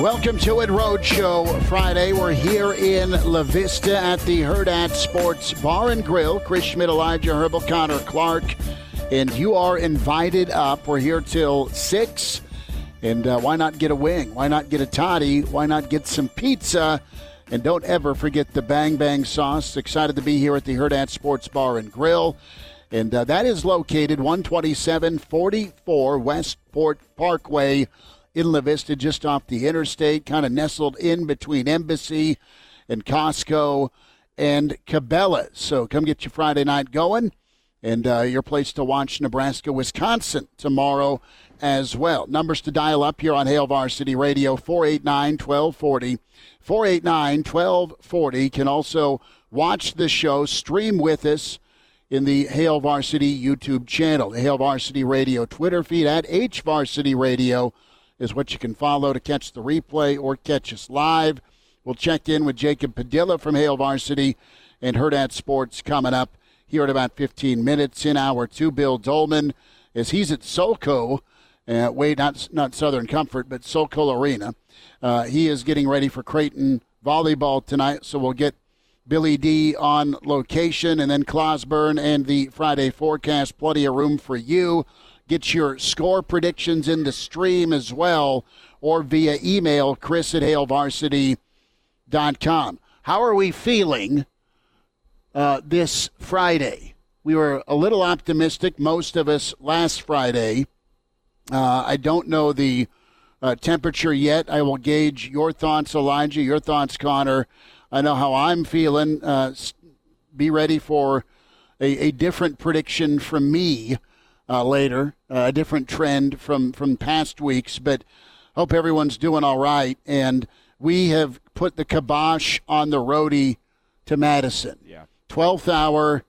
Welcome to it Roadshow Friday. We're here in La Vista at the Hurrdat Sports Bar and Grill. Chris Schmidt, Elijah Herbel, Connor Clark, and you are invited up. We're here till 6. And uh, why not get a wing? Why not get a toddy? Why not get some pizza? And don't ever forget the Bang Bang sauce. Excited to be here at the Hurrdat Sports Bar and Grill. And uh, that is located 12744 Westport Parkway in La Vista, just off the interstate, kind of nestled in between Embassy and Costco and Cabela's. So come get your Friday night going and uh, your place to watch Nebraska, Wisconsin tomorrow as well. Numbers to dial up here on Hail Varsity Radio 489 1240. 489 1240. Can also watch the show, stream with us in the Hail Varsity YouTube channel, the Hail Varsity Radio Twitter feed at H Varsity Radio is what you can follow to catch the replay or catch us live. We'll check in with Jacob Padilla from Hail Varsity and Hurrdat Sports coming up here in about 15 minutes. In hour two, Bill Doleman, as he's at SoCo, uh, wait, not, not Southern Comfort, but Sokol Arena. Uh, he is getting ready for Creighton volleyball tonight, so we'll get Billy D on location, and then Clauseborne and the Friday forecast. Plenty of room for you. Get your score predictions in the stream as well or via email, chris at hailvarsity.com. How are we feeling uh, this Friday? We were a little optimistic, most of us, last Friday. Uh, I don't know the uh, temperature yet. I will gauge your thoughts, Elijah, your thoughts, Connor. I know how I'm feeling. Uh, be ready for a, a different prediction from me uh, later, uh, a different trend from, from past weeks, but hope everyone's doing all right. And we have put the kibosh on the roadie to Madison. Yeah. 12th hour.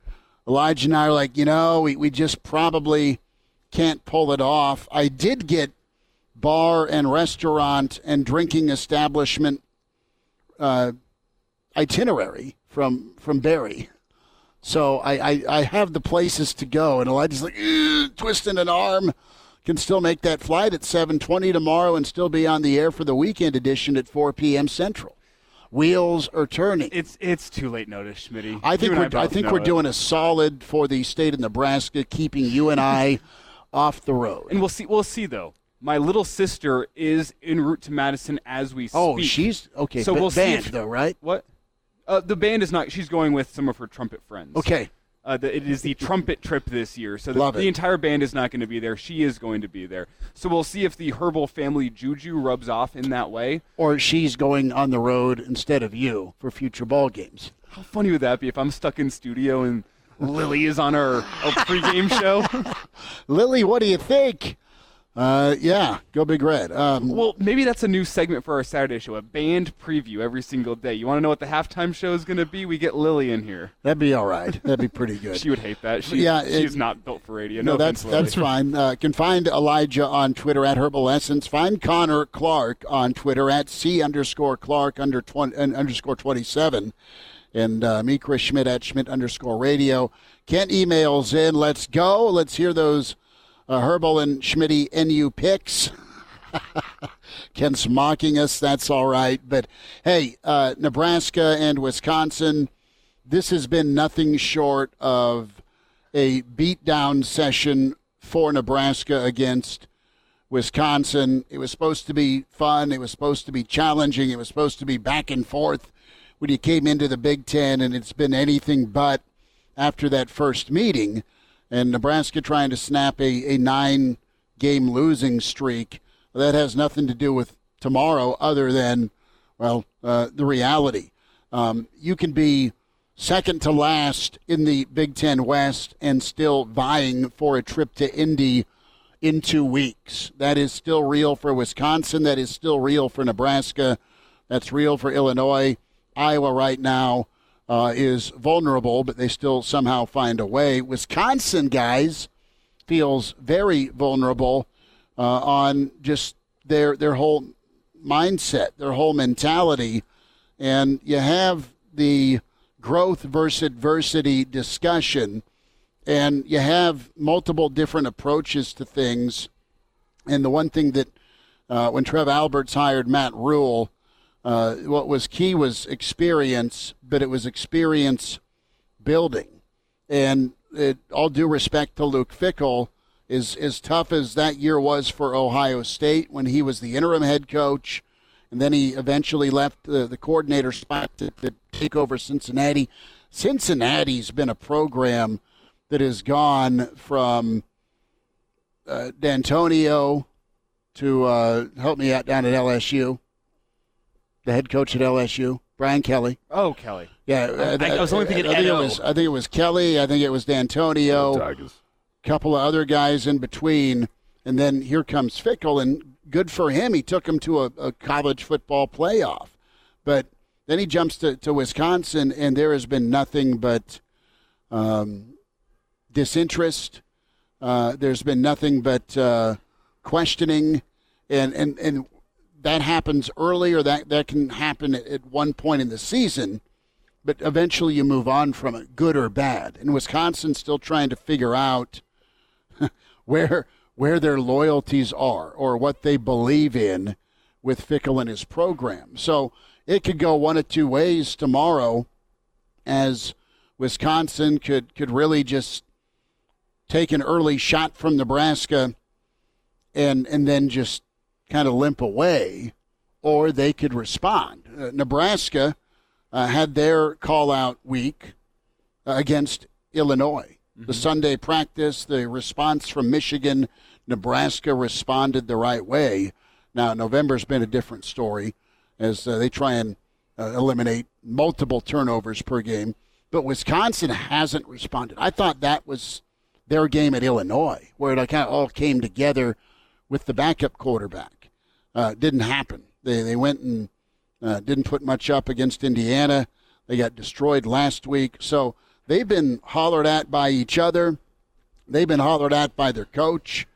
Elijah and I are like, you know, we, we just probably can't pull it off. I did get bar and restaurant and drinking establishment uh, itinerary from from Barry. So I, I, I, have the places to go, and Elijah's like twisting an arm. Can still make that flight at 7:20 tomorrow, and still be on the air for the weekend edition at 4 p.m. Central. Wheels are turning. It's it's too late notice, Schmitty. I think we're I, I think we're it. doing a solid for the state of Nebraska, keeping you and I off the road. And we'll see. We'll see though. My little sister is en route to Madison as we oh, speak. oh, she's okay. So we'll see if- though, right? what? Uh, the band is not. She's going with some of her trumpet friends. Okay. Uh, the, it is the trumpet trip this year, so the, Love the entire band is not going to be there. She is going to be there. So we'll see if the Herbel family juju rubs off in that way. Or she's going on the road instead of you for future ball games. How funny would that be if I'm stuck in studio and Lily is on our pregame show? Lily, what do you think? Uh, yeah, go Big Red. Um, Well, maybe that's a new segment for our Saturday show, a band preview every single day. You want to know what the halftime show is going to be? We get Lily in here. that'd be all right. That'd be pretty good. She would hate that. She, Yeah, it- she's not built for radio. No, No, that's that's fine. Uh, can find Elijah on Twitter at Herbal Essence. Find Connor Clark on Twitter at C underscore Clark under 20, uh, underscore 27. And uh, me, Chris Schmidt at Schmidt underscore radio. Kent emails in. Let's go. Let's hear those uh, Herbel and Schmitty NU picks. Kent's mocking us. That's all right. But hey, uh, Nebraska and Wisconsin, this has been nothing short of a beatdown session for Nebraska against Wisconsin. It was supposed to be fun. It was supposed to be challenging. It was supposed to be back and forth when you came into the Big Ten, and it's been anything but after that first meeting. And Nebraska trying to snap a, a nine game losing streak. That has nothing to do with tomorrow, other than, well, uh, the reality. Um, you can be second to last in the Big Ten West and still vying for a trip to Indy in two weeks. That is still real for Wisconsin. That is still real for Nebraska. That's real for Illinois. Iowa right now uh, is vulnerable, but they still somehow find a way. Wisconsin, guys, feels very vulnerable uh, on just their their whole mindset, their whole mentality, and you have the growth versus adversity discussion, and you have multiple different approaches to things. And the one thing that uh, when Trev Alberts hired Matt Rhule, uh, what was key was experience, but it was experience building. And it, all due respect to Luke Fickell, is as tough as that year was for Ohio State when he was the interim head coach and then he eventually left the, the coordinator spot to, to take over Cincinnati. Cincinnati's been a program that has gone from uh, Dantonio to uh, help me out down at LSU, the head coach at LSU, Brian Kelly. Oh, Kelly. Yeah, I, I was only thinking I, I think it was. I think it was Kelly. I think it was Dantonio. A couple of other guys in between, and then here comes Fickell, and good for him. He took him to a, a college football playoff. But then he jumps to, to Wisconsin, and there has been nothing but um, disinterest. Uh, there's been nothing but uh, questioning, and, and, and that happens early, or that, that can happen at, at one point in the season, but eventually you move on from it, good or bad. And Wisconsin's still trying to figure out where where their loyalties are or what they believe in with Fickell and his program. So it could go one of two ways tomorrow as Wisconsin could, could really just take an early shot from Nebraska and and then just kind of limp away, or they could respond. Uh, Nebraska uh, had their call out week uh, against Illinois. Mm-hmm. The Sunday practice, the response from Michigan Nebraska responded the right way. Now, November's been a different story as uh, they try and uh, eliminate multiple turnovers per game. But Wisconsin hasn't responded. I thought that was their game at Illinois, where it kind of all came together with the backup quarterback. Uh, didn't happen. They, they went and uh, didn't put much up against Indiana. They got destroyed last week. So they've been hollered at by each other. They've been hollered at by their coach.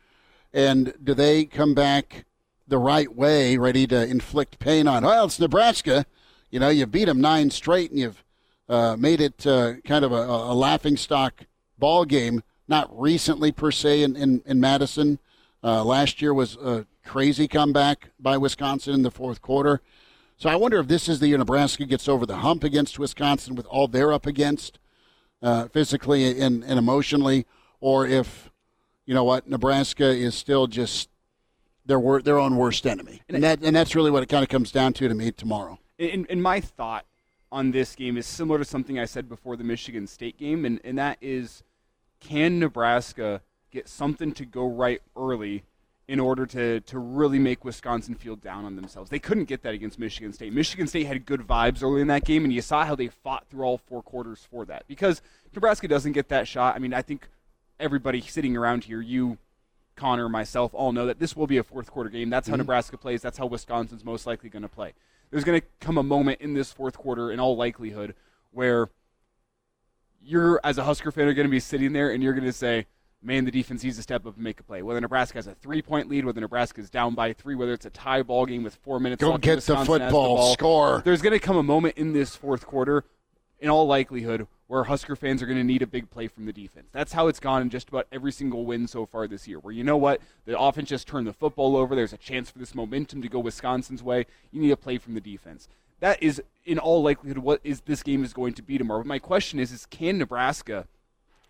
And do they come back the right way, ready to inflict pain on? Well, it's Nebraska. You know, you beat them nine straight, and you've uh, made it uh, kind of a, a laughing stock ball game. Not recently per se in in, in Madison. Uh, last year was crazy comeback by Wisconsin in the fourth quarter. So I wonder if this is the year Nebraska gets over the hump against Wisconsin with all they're up against, uh, physically and, and emotionally, or if you know what, Nebraska is still just their wor- their own worst enemy, and, that and that's really what it kind of comes down to to me tomorrow. In, in my thought on this game is similar to something I said before the Michigan State game, and, and that is, can Nebraska get something to go right early in order to, to really make Wisconsin feel down on themselves. They couldn't get that against Michigan State. Michigan State had good vibes early in that game, and you saw how they fought through all four quarters for that. Because Nebraska doesn't get that shot. I mean, I think everybody sitting around here, you, Connor, myself, all know that this will be a fourth quarter game. That's how mm-hmm. Nebraska plays. That's how Wisconsin's most likely going to play. There's going to come a moment in this fourth quarter, in all likelihood, where you're, as a Husker fan, are going to be sitting there and you're going to say, man, the defense needs to step up and make a play. Whether Nebraska has a three-point lead, whether Nebraska is down by three, whether it's a tie ball game with four minutes Go left, get the football the ball, score. There's going to come a moment in this fourth quarter, in all likelihood, where Husker fans are going to need a big play from the defense. That's how it's gone in just about every single win so far this year. Where you know what, the offense just turned the football over. There's a chance for this momentum to go Wisconsin's way. You need a play from the defense. That is, in all likelihood, what is this game is going to be tomorrow. But my question is: Is can Nebraska,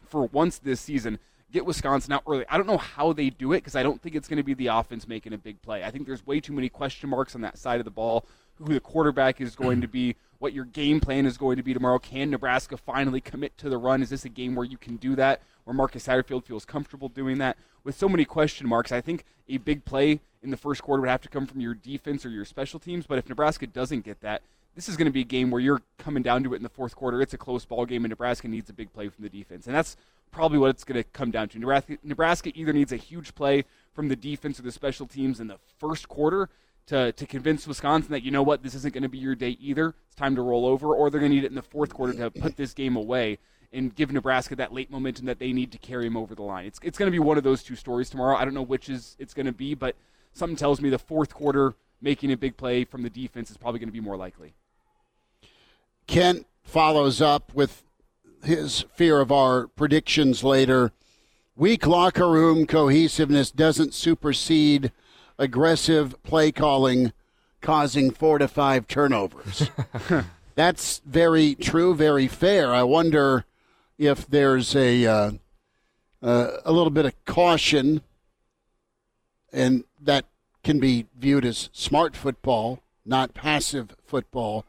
for once this season, get Wisconsin out early. I don't know how they do it because I don't think it's going to be the offense making a big play. I think there's way too many question marks on that side of the ball. Who the quarterback is going to be, what your game plan is going to be tomorrow. Can Nebraska finally commit to the run? Is this a game where you can do that? Where Marcus Satterfield feels comfortable doing that? With so many question marks, I think a big play in the first quarter would have to come from your defense or your special teams. But if Nebraska doesn't get that, this is going to be a game where you're coming down to it in the fourth quarter. It's a close ball game, and Nebraska needs a big play from the defense, and that's probably what it's going to come down to. Nebraska, Nebraska either needs a huge play from the defense or the special teams in the first quarter to, to convince Wisconsin that, you know what, this isn't going to be your day either. It's time to roll over, or they're going to need it in the fourth quarter to put this game away and give Nebraska that late momentum that they need to carry them over the line. It's, it's going to be one of those two stories tomorrow. I don't know which is it's going to be, but something tells me the fourth quarter making a big play from the defense is probably going to be more likely. Kent follows up with his fear of our predictions later. Weak locker room cohesiveness doesn't supersede aggressive play calling, causing four to five turnovers. That's very true, very fair. I wonder if there's a uh, uh, a little bit of caution, and that can be viewed as smart football, not passive football,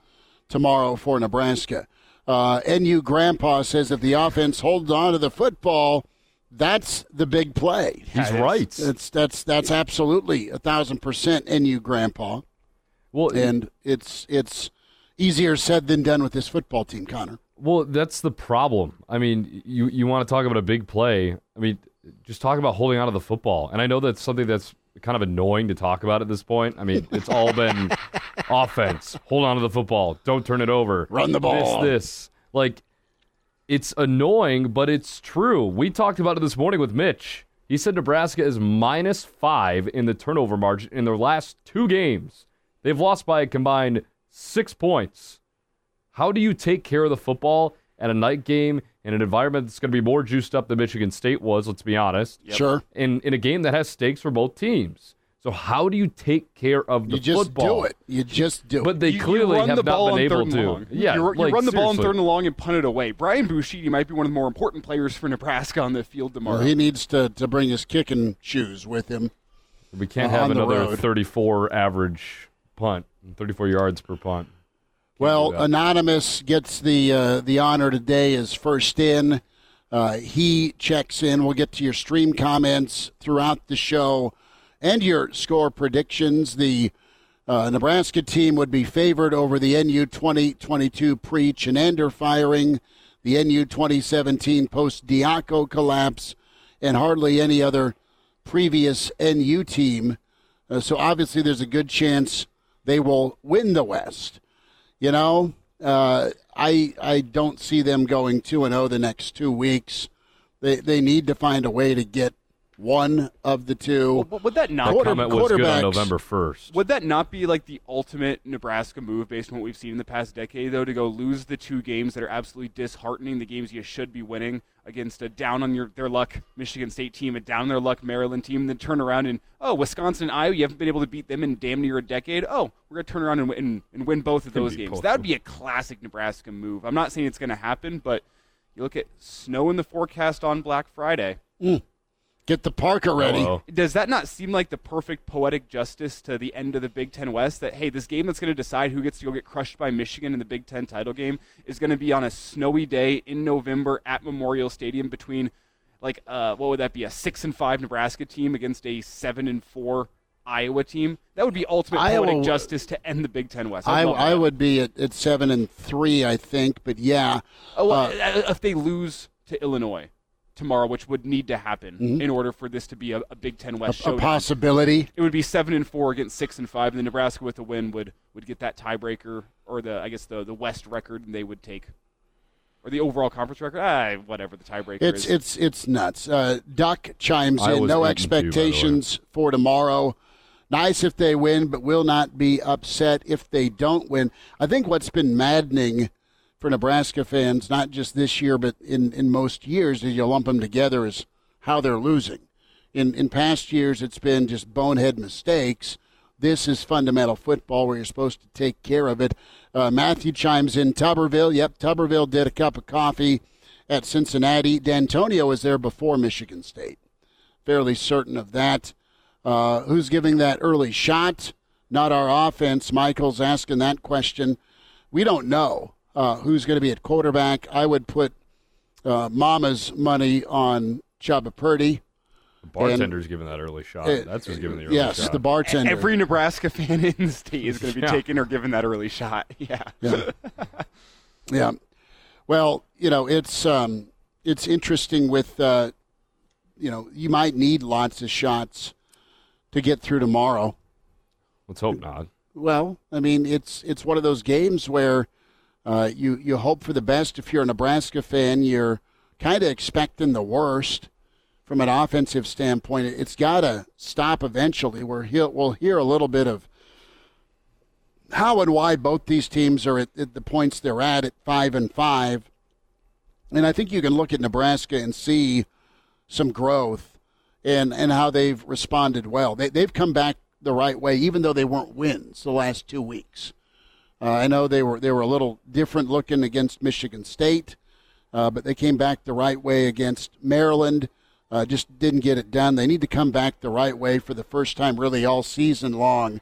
tomorrow for Nebraska. Uh, NU Grandpa says if the offense holds on to the football, that's the big play. He's right. That's that's that's absolutely a thousand percent NU Grandpa. Well, and it's it's easier said than done with this football team, Connor. Well, that's the problem. I mean, you you want to talk about a big play. I mean, just talk about holding on to the football. And I know that's something that's kind of annoying to talk about at this point. I mean, it's all been offense. Hold on to the football. Don't turn it over. Run the ball. This, this. Like, it's annoying, but it's true. We talked about it this morning with Mitch. He said Nebraska is minus five in the turnover margin in their last two games. They've lost by a combined six points. How do you take care of the football at a night game in an environment that's going to be more juiced up than Michigan State was, let's be honest? Yep. Sure. In, in a game that has stakes for both teams. So how do you take care of the football? you just football? do it. You just do it. But they you, clearly you run have the not ball been on able to. long. Yeah, you, you like, run the ball on seriously. third and long and punt it away. Brian Buschini might be one of the more important players for Nebraska on the field tomorrow. Well, he needs to, to bring his kicking shoes with him. We can't Uh, have another road. 34 average punt, 34 yards per punt. Well, anonymous gets the uh, the honor today as first in. Uh, he checks in. We'll get to your stream comments throughout the show and your score predictions. The uh, Nebraska team would be favored over the NU 2022 pre Chinander firing, the NU 2017 post Diaco collapse, and hardly any other previous NU team. Uh, so obviously, there's a good chance they will win the West. You know, uh, I I don't see them going two and zero the next two weeks. They they need to find a way to get one of the two. Well, would that not That Quarter- comment was good on November 1st. Would that not be like the ultimate Nebraska move based on what we've seen in the past decade, though, to go lose the two games that are absolutely disheartening, the games you should be winning against a down on your their luck Michigan State team, a down on their luck Maryland team, and then turn around and oh Wisconsin and Iowa, you haven't been able to beat them in damn near a decade. Oh, we're gonna turn around and win and win both of Could those games. That would be a classic Nebraska move. I'm not saying it's gonna happen, but you look at snow in the forecast on Black Friday. Mm. Get the Parker ready. Hello. Does that not seem like the perfect poetic justice to the end of the Big Ten West? That hey, this game that's going to decide who gets to go get crushed by Michigan in the Big Ten title game is going to be on a snowy day in November at Memorial Stadium between, like, uh, what would that be? A six and five Nebraska team against a seven and four Iowa team. That would be ultimate Iowa- poetic justice to end the Big Ten West. I, I'd love I that. would be at, at seven and three, I think. But yeah, Oh, well, uh, uh, if they lose to Illinois tomorrow, which would need to happen in order for this to be a, a Big Ten West Mm-hmm. a possibility. it would be seven and four against six and five, and then Nebraska with a win would would get that tiebreaker or the I guess the the West record, and they would take or the overall conference record. Ah, whatever the tiebreaker It's is. it's it's nuts. Uh, Duck chimes I in. No eaten too, by the way. expectations for tomorrow. Nice if they win, but will not be upset if they don't win. I think what's been maddening for Nebraska fans, not just this year, but in, in most years, is you lump them together, is how they're losing. In in past years, it's been just bonehead mistakes. This is fundamental football where you're supposed to take care of it. Uh, Matthew chimes in. Tuberville, yep, Tuberville did a cup of coffee at Cincinnati. Dantonio was there before Michigan State. Fairly certain of that. Uh, who's giving that early shot? Not our offense. Michael's asking that question. We don't know uh, who's going to be at quarterback. I would put uh, Mama's money on Chubba Purdy. The bartender's giving that early shot. Uh, That's who's giving the early yes, shot. the bartender. Every Nebraska fan in the state is going to be Yeah. taking or giving that early shot. Yeah. Yeah. yeah. Well, you know, it's um, it's interesting with uh, you know, you might need lots of shots to get through tomorrow. Let's hope not. Well, I mean, it's it's one of those games where uh, you you hope for the best. If you're a Nebraska fan, you're kind of expecting the worst from an offensive standpoint. It's got to stop eventually. We're hear, we'll hear a little bit of how and why both these teams are at, at the points they're at at five and five, and I think you can look at Nebraska and see some growth and and how they've responded well. They they've come back the right way, even though they weren't wins the last two weeks. Uh, I know they were they were a little different looking against Michigan State, uh, but they came back the right way against Maryland. Uh, just didn't get it done. They need to come back the right way for the first time, really all season long,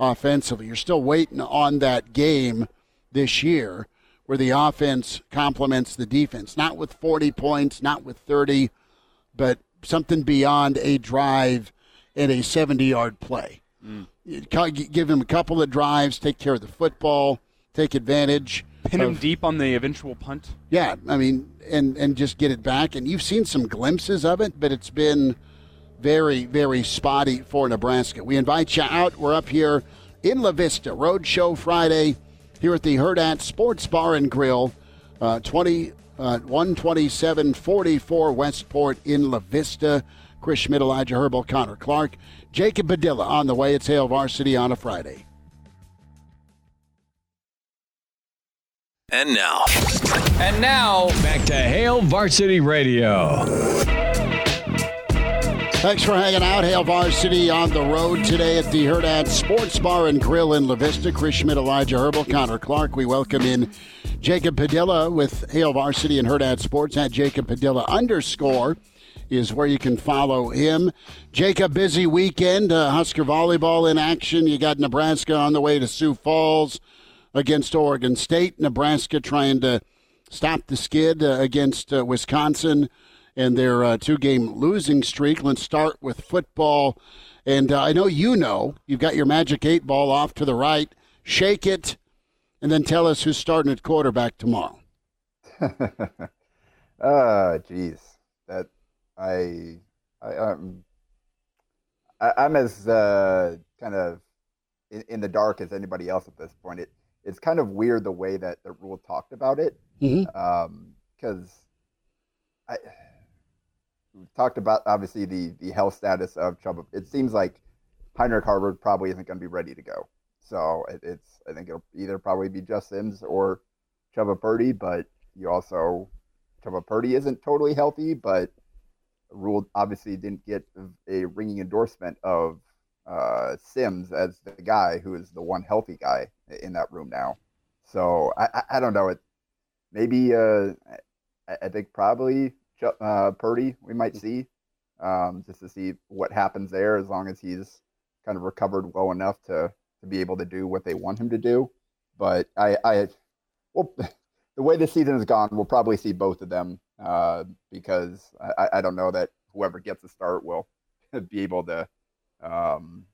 offensively. You're still waiting on that game this year where the offense complements the defense, not with 40 points, not with 30, but something beyond a drive and a 70 yard play. Ca- Give him a couple of drives, take care of the football, take advantage. Pin him deep on the eventual punt. Yeah, I mean, and and just get it back. And you've seen some glimpses of it, but it's been very, very spotty for Nebraska. We invite you out. We're up here in La Vista, Road Show Friday, here at the Hurrdat Sports Bar and Grill, uh, 20, uh, 12744 Westport in La Vista. Chris Schmidt, Elijah Herbel, Connor Clark, Jacob Padilla on the way. It's Hail Varsity on a Friday. And now, And now, back to Hail Varsity Radio. Thanks for hanging out. Hail Varsity on the road today at the Hurrdat Sports Bar and Grill in La Vista. Chris Schmidt, Elijah Herbel, Connor Clark. We welcome in Jacob Padilla with Hail Varsity and Hurrdat Sports at Jacob Padilla underscore is where you can follow him. Jacob, busy weekend. Uh, Husker volleyball in action. You got Nebraska on the way to Sioux Falls against Oregon State. Nebraska trying to stop the skid uh, against uh, Wisconsin and their uh, two game losing streak. Let's start with football. And uh, I know you know, you've got your magic eight ball off to the right. Shake it, and then tell us who's starting at quarterback tomorrow. Uh, geez, that I, I um, I, I'm as uh, kind of in, in the dark as anybody else at this point. It it's kind of weird the way that the Rhule talked about it, because I we talked about obviously the the health status of Chubba. It seems like Heinrich Haarberg probably isn't going to be ready to go. So it, it's I think it'll either probably be Jeff Sims or Chubba Purdy, but you also Chubba Purdy isn't totally healthy, but ruled obviously didn't get a ringing endorsement of uh, Sims as the guy who is the one healthy guy in that room now. So I, I, I don't know. It maybe uh, I, I think probably uh, Purdy we might see um, just to see what happens there as long as he's kind of recovered well enough to to be able to do what they want him to do. But I, I well, the way the season has gone, we'll probably see both of them uh, because I, I don't know that whoever gets the start will be able to um,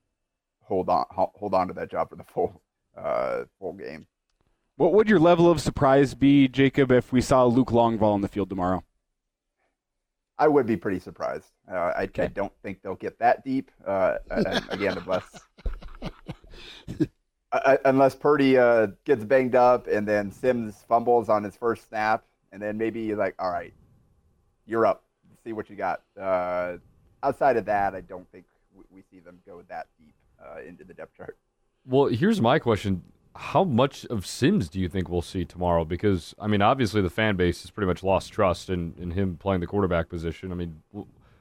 hold on hold on to that job for the full uh, full game. What would your level of surprise be, Jacob, if we saw Luke Longval on the field tomorrow? I would be pretty surprised. Uh, I, I don't think they'll get that deep uh, uh, again, unless unless Purdy uh, gets banged up and then Sims fumbles on his first snap, and then maybe you're like, all right, you're up. See what you got. Uh, outside of that, I don't think we, we see them go that deep uh, into the depth chart. Well, here's my question. How much of Sims do you think we'll see tomorrow? Because, I mean, obviously the fan base has pretty much lost trust in, in him playing the quarterback position. I mean,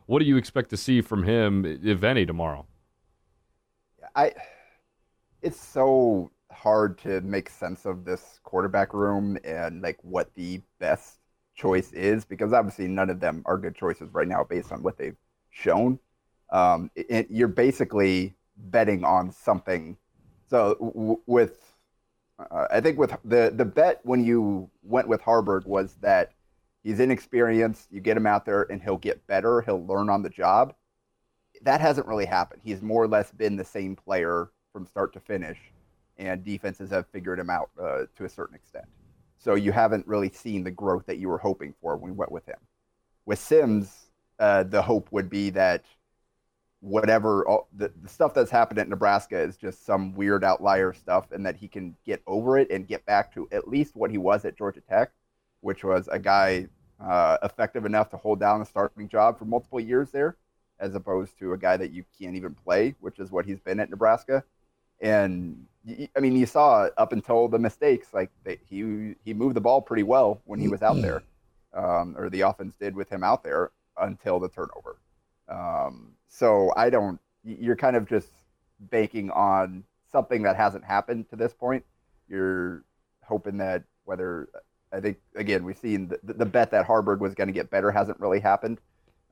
what do you expect to see from him, if any, tomorrow? I it's so hard to make sense of this quarterback room and like what the best choice is because obviously none of them are good choices right now based on what they've shown. Um, it, it, you're basically betting on something. So w- with, uh, I think with the the bet when you went with Haarberg was that he's inexperienced. You get him out there and he'll get better. He'll learn on the job. That hasn't really happened. He's more or less been the same player from start to finish, and defenses have figured him out uh, to a certain extent. So you haven't really seen the growth that you were hoping for when we went with him. With Sims, uh, the hope would be that whatever all, the, the stuff that's happened at Nebraska is just some weird outlier stuff, and that he can get over it and get back to at least what he was at Georgia Tech, which was a guy uh, effective enough to hold down a starting job for multiple years there, as opposed to a guy that you can't even play, which is what he's been at Nebraska. And I mean, you saw up until the mistakes, like they, he he moved the ball pretty well when he was out there, um, or the offense did with him out there until the turnover. Um, so I don't. You're kind of just banking on something that hasn't happened to this point. You're hoping that whether I think again we've seen the, the bet that Haarberg was going to get better hasn't really happened.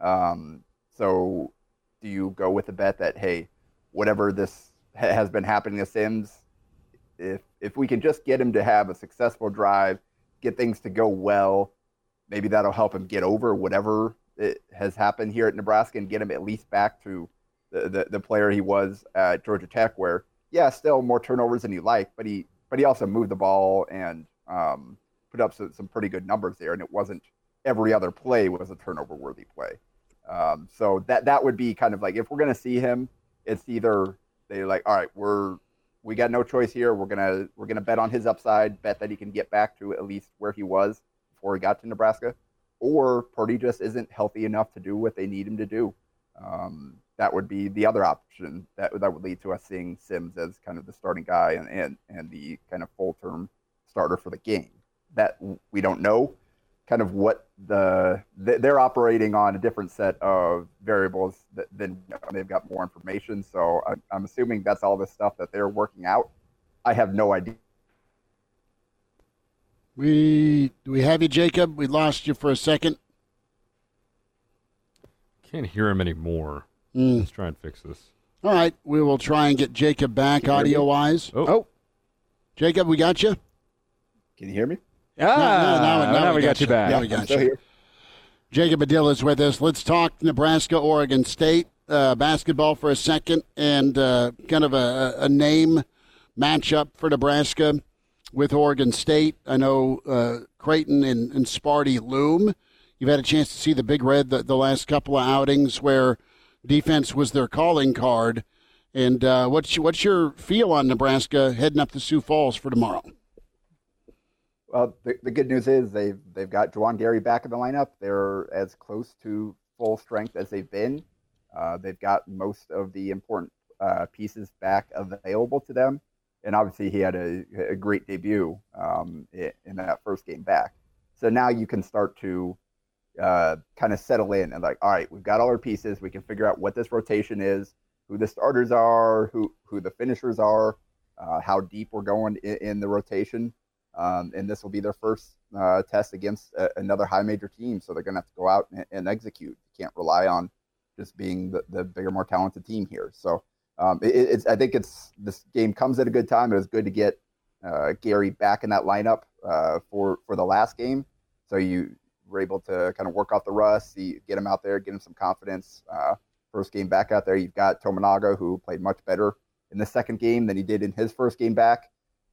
Um, so do you go with the bet that hey, whatever this has been happening to Sims. If if we can just get him to have a successful drive, get things to go well, maybe that'll help him get over whatever it has happened here at Nebraska and get him at least back to the, the, the player he was at Georgia Tech, where yeah, still more turnovers than you like, but he but he also moved the ball and um, put up some, some pretty good numbers there, and it wasn't every other play was a turnover worthy play. Um, so that that would be kind of like if we're going to see him, it's either they're like, all right, we're we got no choice here. We're gonna we're gonna bet on his upside, bet that he can get back to at least where he was before he got to Nebraska, or Purdy just isn't healthy enough to do what they need him to do. Um, that would be the other option that that would lead to us seeing Sims as kind of the starting guy and and, and the kind of full term starter for the game. That we don't know kind of what the they're operating on a different set of variables than they've got more information. So I'm, I'm assuming that's all the stuff that they're working out. I have no idea. We do we have you, Jacob? We lost you for a second. Can't hear him anymore. Mm. Let's try and fix this. All right, we will try and get Jacob back audio wise. Oh. oh, Jacob, we got you. Can you hear me? Ah, no, no, now, now, we, got, got you back. Now we got you. Jacob Adil is with us. Let's talk Nebraska, Oregon State uh, basketball for a second, and uh, kind of a, a, name matchup for Nebraska with Oregon State. I know uh, Creighton and, and Sparty loom. You've had a chance to see the Big Red the, the last couple of outings where defense was their calling card. And uh, what's what's your feel on Nebraska heading up to Sioux Falls for tomorrow? Well, the, the good news is they've they've got Juwan Gary back in the lineup. They're as close to full strength as they've been. Uh, they've got most of the important uh, pieces back available to them, and obviously he had a, a great debut um, in that first game back. So now you can start to uh, kind of settle in and like, all right, we've got all our pieces. We can figure out what this rotation is, who the starters are, who who the finishers are, uh, how deep we're going in, in the rotation um, and this will be their first uh, test against a, another high major team. So they're going to have to go out and, and, execute. You can't rely on just being the, the bigger, more talented team here. So um, it, it's I think it's this game comes at a good time. It was good to get uh, Gary back in that lineup uh, for for the last game. So you were able to kind of work off the rust, see, get him out there, get him some confidence. Uh, first game back out there, you've got Tominaga who played much better in the second game than he did in his first game back.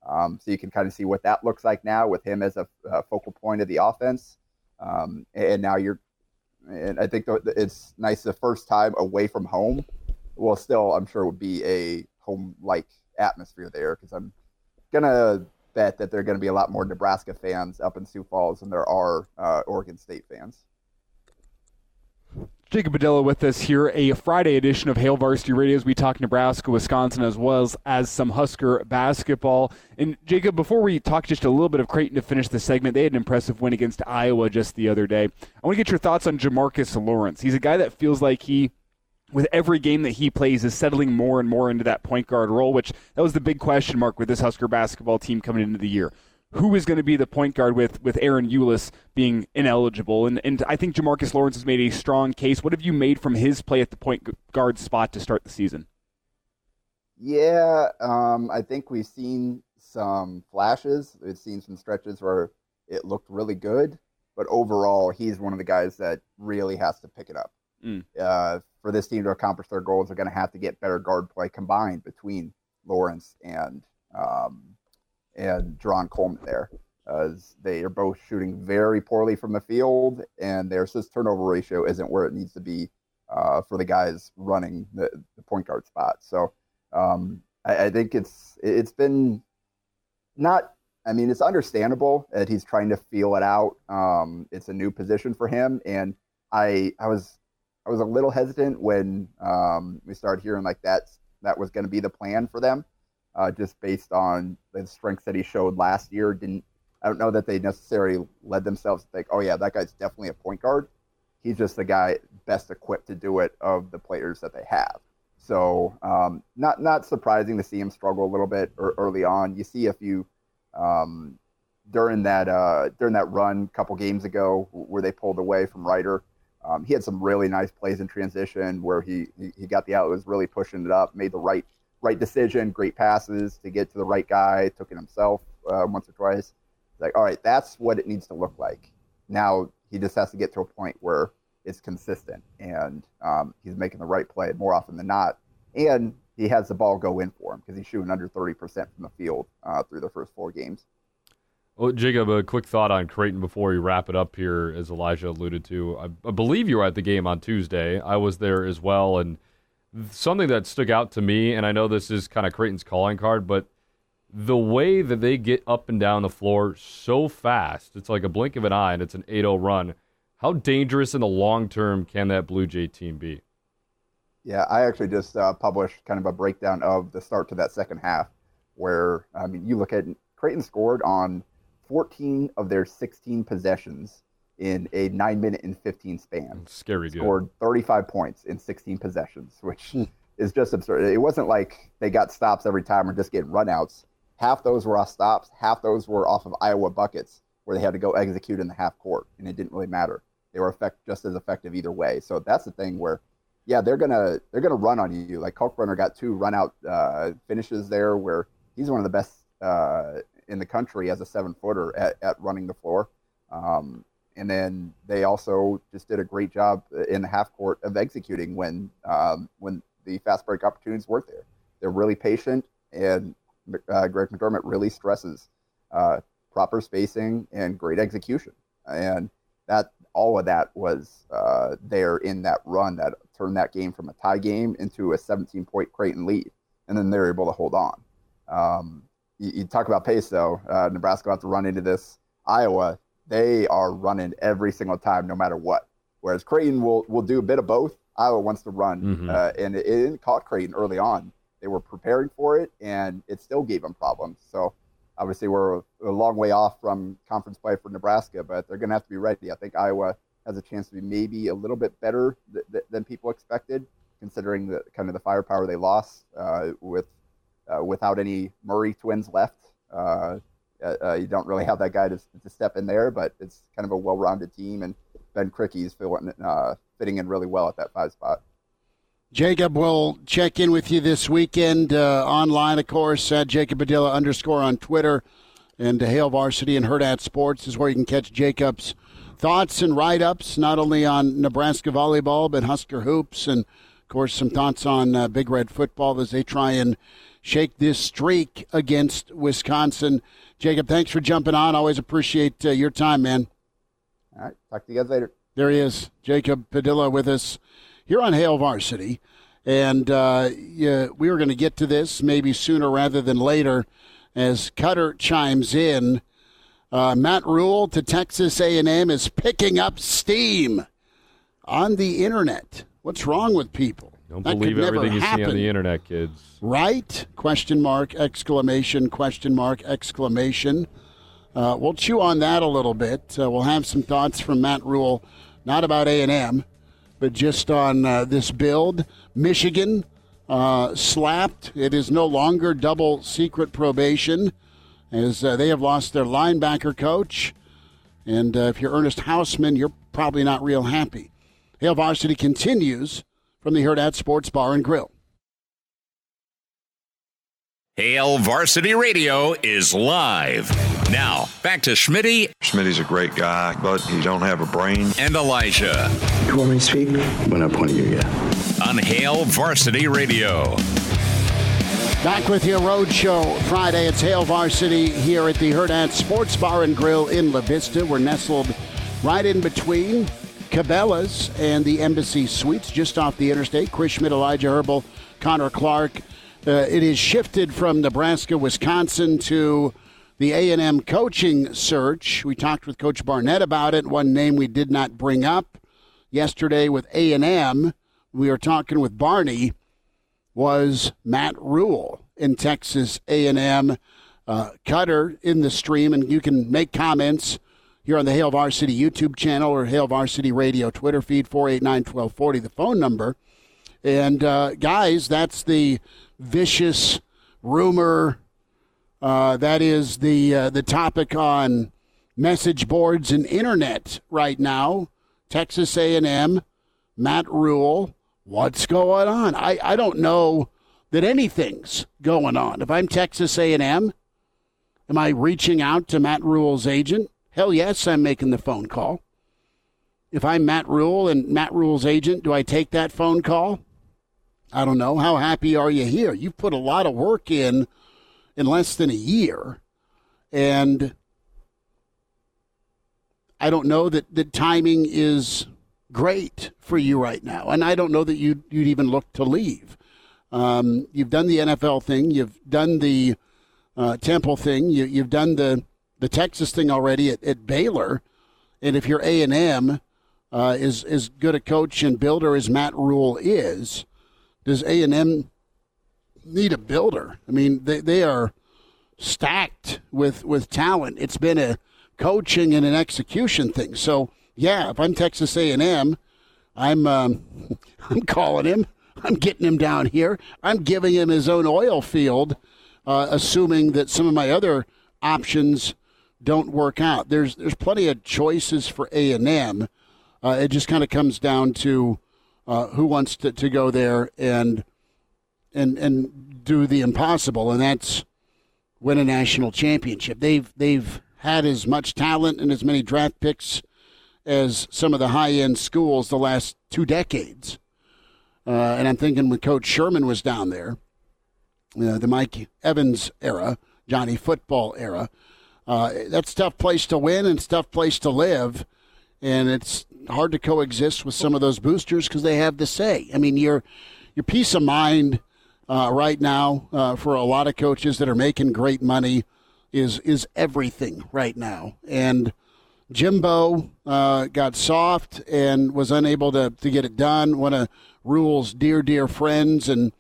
Um, so you can kind of see what that looks like now with him as a, a focal point of the offense. Um, and now you're, and I think it's nice the first time away from home. Well, still, I'm sure it would be a home-like atmosphere there because I'm gonna bet that there are going to be a lot more Nebraska fans up in Sioux Falls than there are uh, Oregon State fans. Jacob Padilla with us here, a Friday edition of Hail Varsity Radio as we talk Nebraska, Wisconsin, as well as, as some Husker basketball. And Jacob, before we talk just a little bit of Creighton to finish the segment, they had an impressive win against Iowa just the other day. I want to get your thoughts on Jamarques Lawrence. He's a guy that feels like he with every game that he plays is settling more and more into that point guard role, which that was the big question mark with this Husker basketball team coming into the year. Who is going to be the point guard with with Ahron Ulis being ineligible. And and I think Jamarques Lawrence has made a strong case. What have you made from his play at the point guard spot to start the season? Yeah, um, I think we've seen some flashes. We've seen some stretches where it looked really good, but overall, he's one of the guys that really has to pick it up. Mm. Uh, for this team to accomplish their goals, they're going to have to get better guard play combined between Lawrence and um, and Jarron Coleman there. As they are both shooting very poorly from the field, and their assist turnover ratio isn't where it needs to be uh, for the guys running the, the point guard spot. So um, I, I, think it's it's been not. I mean, it's understandable that he's trying to feel it out. Um, it's a new position for him, and I I was I was a little hesitant when um, we started hearing like that that was going to be the plan for them uh, just based on the strengths that he showed last year. Didn't I don't know that they necessarily led themselves to think, oh yeah, that guy's definitely a point guard. He's just the guy best equipped to do it of the players that they have. So um, not not surprising to see him struggle a little bit early on. You see a few um, during that uh, during that run a couple games ago where they pulled away from Rider. Um, he had some really nice plays in transition where he, he, he got the out, was really pushing it up, made the right right decision, great passes to get to the right guy, took it himself uh, once or twice. Like, all right, that's what it needs to look like. Now he just has to get to a point where it's consistent and um, he's making the right play more often than not. And he has the ball go in for him because he's shooting under 30% from the field uh, through the first four games. Well, Jacob, a quick thought on Creighton before we wrap it up here, as Elijah alluded to. I, I believe you were at the game on Tuesday. I was there as well, and – something that stuck out to me, and I know this is kind of Creighton's calling card, but the way that they get up and down the floor so fast, it's like a blink of an eye, and it's an 8 0 run. How dangerous in the long term can that Blue Jay team be? Yeah, I actually just uh, published kind of a breakdown of the start to that second half, where, I mean, you look at Creighton scored on 14 of their 16 possessions in a nine minute and 15 span. Scary good. Scored 35 points in 16 possessions, which hmm. is just absurd. It wasn't like they got stops every time or just getting runouts. Half those were off stops, half those were off of Iowa buckets where they had to go execute in the half court, and it didn't really matter. They were effect, just as effective either way. So that's the thing where, yeah, they're gonna they're gonna run on you. Like Kalkbrenner got two run out uh, finishes there, where he's one of the best uh, in the country as a seven footer at, at running the floor. Um, and then they also just did a great job in the half court of executing when um, when the fast break opportunities weren't there. They're really patient, and uh, Greg McDermott really stresses uh, proper spacing and great execution, and that all of that was uh, there in that run that turned that game from a tie game into a 17 point Creighton lead, and then they're able to hold on. Um, you, you, talk about pace though. Uh, Nebraska have to run into this Iowa they are running every single time, no matter what. Whereas Creighton will will do a bit of both. Iowa wants to run, mm-hmm. uh, and it, it caught Creighton early on. They were preparing for it, and it still gave them problems. So obviously, we're a, a long way off from conference play for Nebraska, but they're going to have to be ready. I think Iowa has a chance to be maybe a little bit better th- th- than people expected, considering the kind of the firepower they lost uh, with uh, without any Murray twins left. Uh, uh, you don't really have that guy to, to step in there, but it's kind of a well-rounded team, and Ben Krikke is uh, fitting in really well at that five spot. Jacob, we'll check in with you this weekend uh, online, of course, at Jacob Padilla underscore on Twitter. And Hail Varsity and Hurrdat Sports is where you can catch Jacob's thoughts and write ups, not only on Nebraska volleyball, but Husker hoops, and, of course, some thoughts on uh, Big Red football as they try and shake this streak against Wisconsin. Jacob, thanks for jumping on. Always appreciate uh, your time, man. All right. Talk to you guys later. There he is, Jacob Padilla with us here on Hail Varsity. And uh, yeah, we were going to get to this maybe sooner rather than later as Cutter chimes in. Uh, Matt Rhule to Texas A&M is picking up steam on the internet. What's wrong with people? Don't that believe everything you happen. see on the internet, kids. Right? Question mark, exclamation, question mark, exclamation. Uh, we'll chew on that a little bit. Uh, we'll have some thoughts from Matt Rhule, not about A&M, but just on uh, this build. Michigan uh, slapped. It is no longer double secret probation. as uh, they have lost their linebacker coach. And uh, if you're Ernest Hausmann, you're probably not real happy. Hail Varsity continues from the Hurrdat Sports Bar and Grill. Hail Varsity Radio is live. Now, back to Schmitty Schmitty's a great guy, but he don't have a brain. and Elijah You want me to speak? When I point at you, yeah. on Hail Varsity Radio. Back with your road show Friday. It's Hail Varsity here at the Hurrdat Sports Bar and Grill in La Vista. We're nestled right in between Cabela's and the Embassy Suites, just off the interstate. Chris Schmidt, Elijah Herbel, Connor Clark. Uh, it is shifted from Nebraska, Wisconsin to the A&M coaching search. We talked with Coach Barnett about it. One name we did not bring up yesterday with A&M. We were talking with Barney was Matt Rhule in Texas A&M. Uh, Cutter in the stream, and you can make comments here on the Hail Varsity YouTube channel or Hail Varsity Radio Twitter feed, 489-1240, the phone number. And, uh, guys, that's the vicious rumor. Uh, that is the, uh, the topic on message boards and internet right now. Texas A&M, Matt Rhule, what's going on? I, I don't know that anything's going on. If I'm Texas A&M, am I reaching out to Matt Rhule's agent? Hell yes, I'm making the phone call. If I'm Matt Rhule and Matt Rhule's agent, do I take that phone call? I don't know. How happy are you here? You've put a lot of work in in less than a year. And I don't know that the timing is great for you right now. And I don't know that you'd, you'd even look to leave. Um, you've done the NFL thing, you've done the uh, Temple thing, you, you've done the, the Texas thing already at, at Baylor. And if you're A&M, uh, is as good a coach and builder as Matt Rhule is, does A&M need a builder? I mean, they, they are stacked with, with talent. It's been a coaching and an execution thing. So, yeah, if I'm Texas A&M, I'm um, I'm calling him. I'm getting him down here. I'm giving him his own oil field, uh, assuming that some of my other options don't work out. There's there's plenty of choices for A and M. Uh, it just kind of comes down to uh, who wants to, to go there and and and do the impossible, and that's win a national championship. They've they've had as much talent and as many draft picks as some of the high end schools the last two decades. Uh, and I'm thinking when Coach Sherman was down there, uh, the Mike Evans era, Johnny Football era, uh, that's tough place to win and tough place to live. And it's hard to coexist with some of those boosters because they have the say. I mean, your your peace of mind uh, right now uh, for a lot of coaches that are making great money is is everything right now. And Jimbo uh, got soft and was unable to, to get it done. One of Rhule's dear, dear friends and,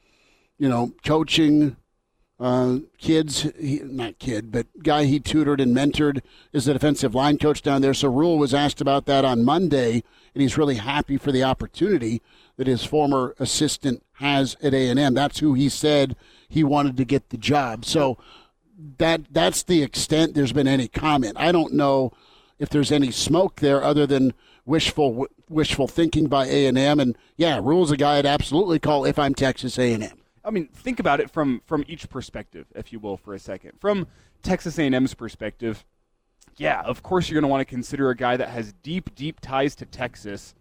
you know, coaching uh, kids, he, not kid, but guy he tutored and mentored is the defensive line coach down there. So Rhule was asked about that on Monday, and he's really happy for the opportunity that his former assistant has at A&M. That's who he said he wanted to get the job. So that that's the extent there's been any comment. I don't know if there's any smoke there other than wishful wishful thinking by A and M. And yeah, Rhule's a guy I'd absolutely call if I'm Texas A and M. I mean, think about it from from each perspective, if you will, for a second. From Texas A&M's perspective, yeah, of course you're going to want to consider a guy that has deep, deep ties to Texas.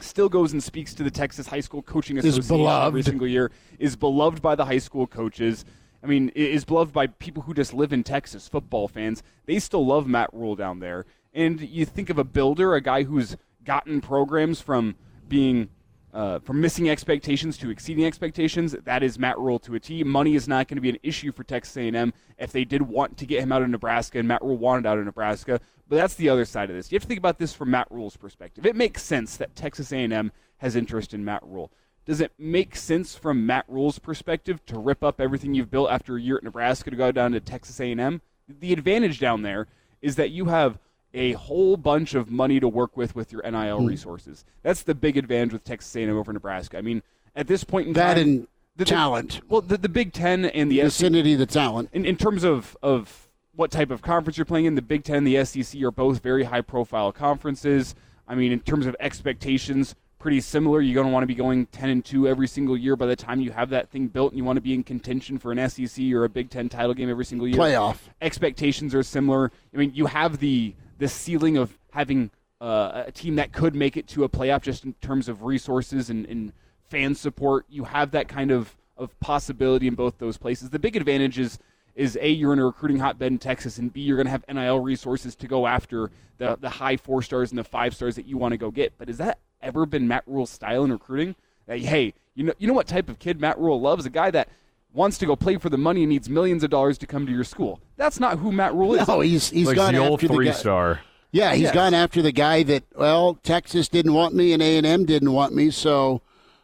Still goes and speaks to the Texas High School Coaching Association every beloved. single year. Is beloved by the high school coaches. I mean, is beloved by people who just live in Texas, football fans. They still love Matt Rhule down there. And you think of a builder, a guy who's gotten programs from being uh, from missing expectations to exceeding expectations. That is Matt Rhule to a T. Money is not going to be an issue for Texas A&M if they did want to get him out of Nebraska, and Matt Rhule wanted out of Nebraska. But that's the other side of this. You have to think about this from Matt Rhule's perspective. It makes sense that Texas A&M has interest in Matt Rhule. Does it make sense from Matt Rhule's perspective to rip up everything you've built after a year at Nebraska to go down to Texas A&M? The advantage down there is that you have a whole bunch of money to work with with your NIL hmm. resources. That's the big advantage with Texas A&M over Nebraska. I mean, at this point in That time, and the, talent. Well, the, the Big Ten and the SEC Vicinity, the talent. in, in terms of of what type of conference you're playing in. The Big Ten, the SEC are both very high profile conferences. I mean, in terms of expectations, pretty similar. You're going to want to be going 10 and 2 every single year by the time you have that thing built and you want to be in contention for an SEC or a Big 10 title game every single year. Playoff. Expectations are similar. I mean, you have the the ceiling of having uh, a team that could make it to a playoff just in terms of resources and, and fan support. You have that kind of, of possibility in both those places. The big advantage is is A, you're in a recruiting hotbed in Texas, and B, you're going to have NIL resources to go after the, the high four stars and the five stars that you want to go get. But has that ever been Matt Rhule's style in recruiting? Hey, you know, you know what type of kid Matt Rhule loves? A guy that wants to go play for the money and needs millions of dollars to come to your school. That's not who Matt Rhule is. No, he's he's like gone the old after three the guy. star. Yeah, he's Yes. gone after the guy that well, Texas didn't want me and A and M didn't want me, so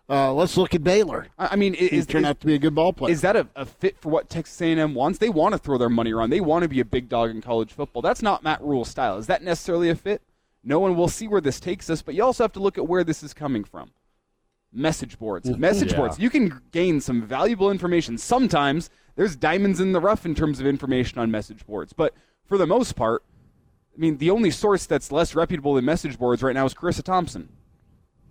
uh, let's look at Baylor. I I mean, He turned is- out to be a good ball player. Is that a, a fit for what Texas A&M wants? They want to throw their money around. They want to be a big dog in college football. That's not Matt Rhule's style. Is that necessarily a fit? No one will see where this takes us, but you also have to look at where this is coming from. Message boards. Message Yeah. boards. You can gain some valuable information. Sometimes there's diamonds in the rough in terms of information on message boards, but for the most part, I mean, the only source that's less reputable than message boards right now is Charissa Thompson.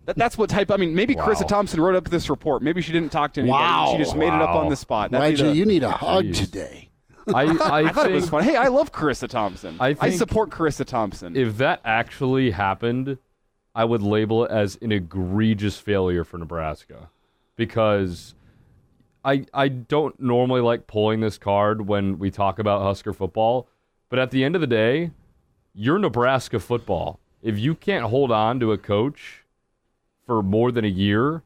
That, that's what type. I mean, maybe Wow. Charissa Thompson wrote up this report. Maybe she didn't talk to anybody. Wow. She just made it up on the spot. That'd be the- you need a hug Jeez. today. I, I, I thought it was think fun. Hey, I love Charissa Thompson. I think support Charissa Thompson. if that actually happened, I would label it as an egregious failure for Nebraska because I I don't normally like pulling this card when we talk about Husker football, but at the end of the day, you're Nebraska football. If you can't hold on to a coach for more than a year,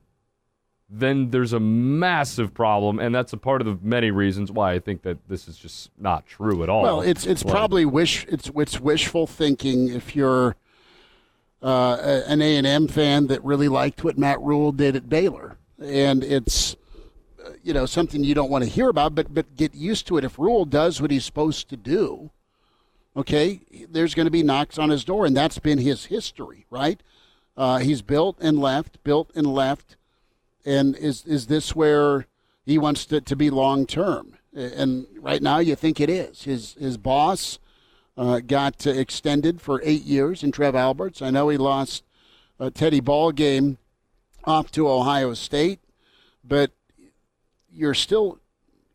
then there's a massive problem, and that's a part of the many reasons why I think that this is just not true at all. Well, it's it's Like- probably wish it's it's wishful thinking if you're uh, an A and M fan that really liked what Matt Rhule did at Baylor, and it's you know something you don't want to hear about, but but get used to it. If Rhule does what he's supposed to do, okay, there's going to be knocks on his door, and that's been his history, right? Uh, he's built and left, built and left, and is is this where he wants to, to be long term? And right now, you think it is. His his boss uh, got uh, extended for eight years in Trev Alberts. I know he lost a Teddy Ball game off to Ohio State, but you're still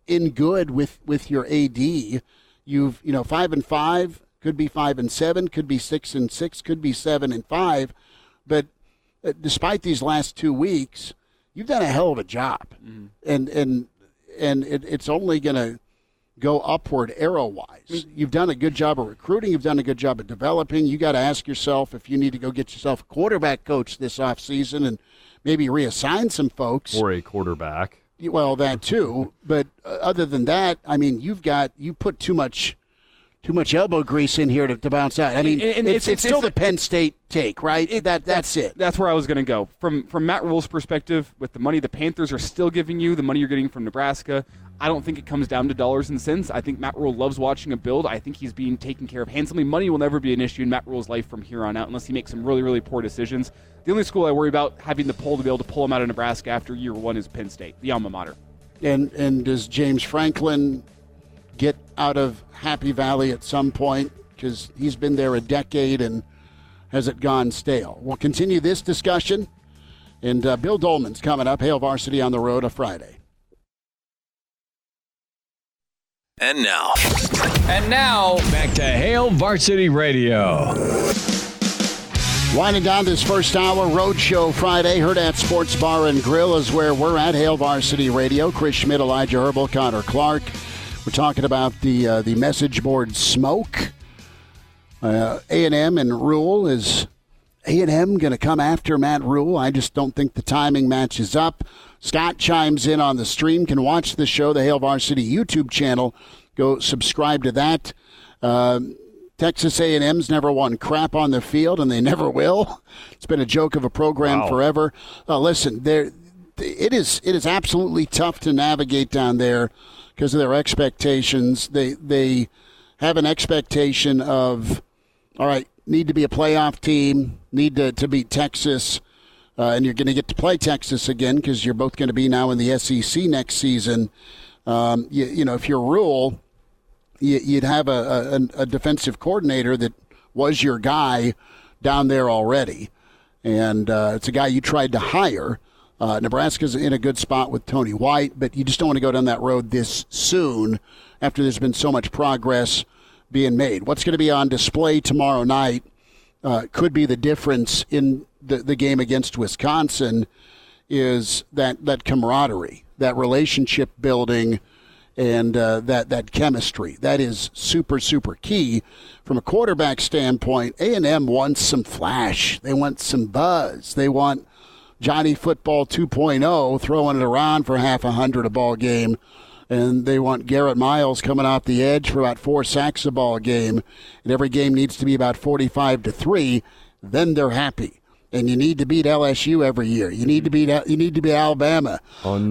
in good with with your AD. You've you know five and five could be five and seven, could be six and six, could be seven and five, but uh, despite these last two weeks, you've done a hell of a job, and and and it, it's only going to go upward arrow wise. You've done a good job of recruiting. You've done a good job of developing. You got to ask yourself if you need to go get yourself a quarterback coach this offseason and maybe reassign some folks. or a quarterback. Well, that too. But uh, other than that, I mean, you've got you put too much too much elbow grease in here to, to bounce out. I mean, And- and it's, it's- it's, still it's- the Penn State take, right? that that's it. That's where I was going to go. From from Matt Rhule's perspective, with the money the Panthers are still giving you, the money you're getting from Nebraska, I don't think it comes down to dollars and cents. I think Matt Rhule loves watching a build. I think he's being taken care of handsomely. Money will never be an issue in Matt Rhule's life from here on out unless he makes some really, really poor decisions. The only school I worry about having the pull to be able to pull him out of Nebraska after year one is Penn State, the alma mater. And and does James Franklin get out of Happy Valley at some point because he's been there a decade and has it gone stale? We'll continue this discussion. And uh, Bill Doleman's coming up. Hail Varsity on the road a Friday. And now. And now, back to Hail Varsity Radio. Winding down this first hour, Roadshow Friday, Hurrdat Sports Bar and Grill is where we're at. Hail Varsity Radio. Chris Schmidt, Elijah Herbel, Connor Clark. We're talking about the uh, the message board smoke. Uh, A&M and Rhule is A&M going to come after Matt Rhule. I just don't think the timing matches up. Scott chimes in on the stream. Can watch the show, the Hail Varsity YouTube channel. Go subscribe to that. Um, Texas A&M's never won crap on the field, and they never will. It's been a joke of a program Wow. forever. Uh, listen, there, it is it is absolutely tough to navigate down there because of their expectations. They they have an expectation of, all right, need to be a playoff team, need to, to beat Texas, uh, and you're going to get to play Texas again because you're both going to be now in the SEC next season. Um, you, you know, if you're Rhule, you'd have a, a, a defensive coordinator that was your guy down there already, and uh, it's a guy you tried to hire. Uh, Nebraska's in a good spot with Tony White, but you just don't want to go down that road this soon after there's been so much progress being made. What's going to be on display tomorrow night uh, could be the difference in the, the game against Wisconsin is that, that camaraderie, that relationship building, and uh, that, that chemistry. That is super, super key. From a quarterback standpoint, A&M wants some flash. They want some buzz. They want Johnny Football 2.0 throwing it around for half a hundred a ball game and they want Garrett Miles coming off the edge for about four sacks a ball game, and every game needs to be about 45 to 3, then they're happy. And you need to beat LSU every year. You need to beat you need to beat Alabama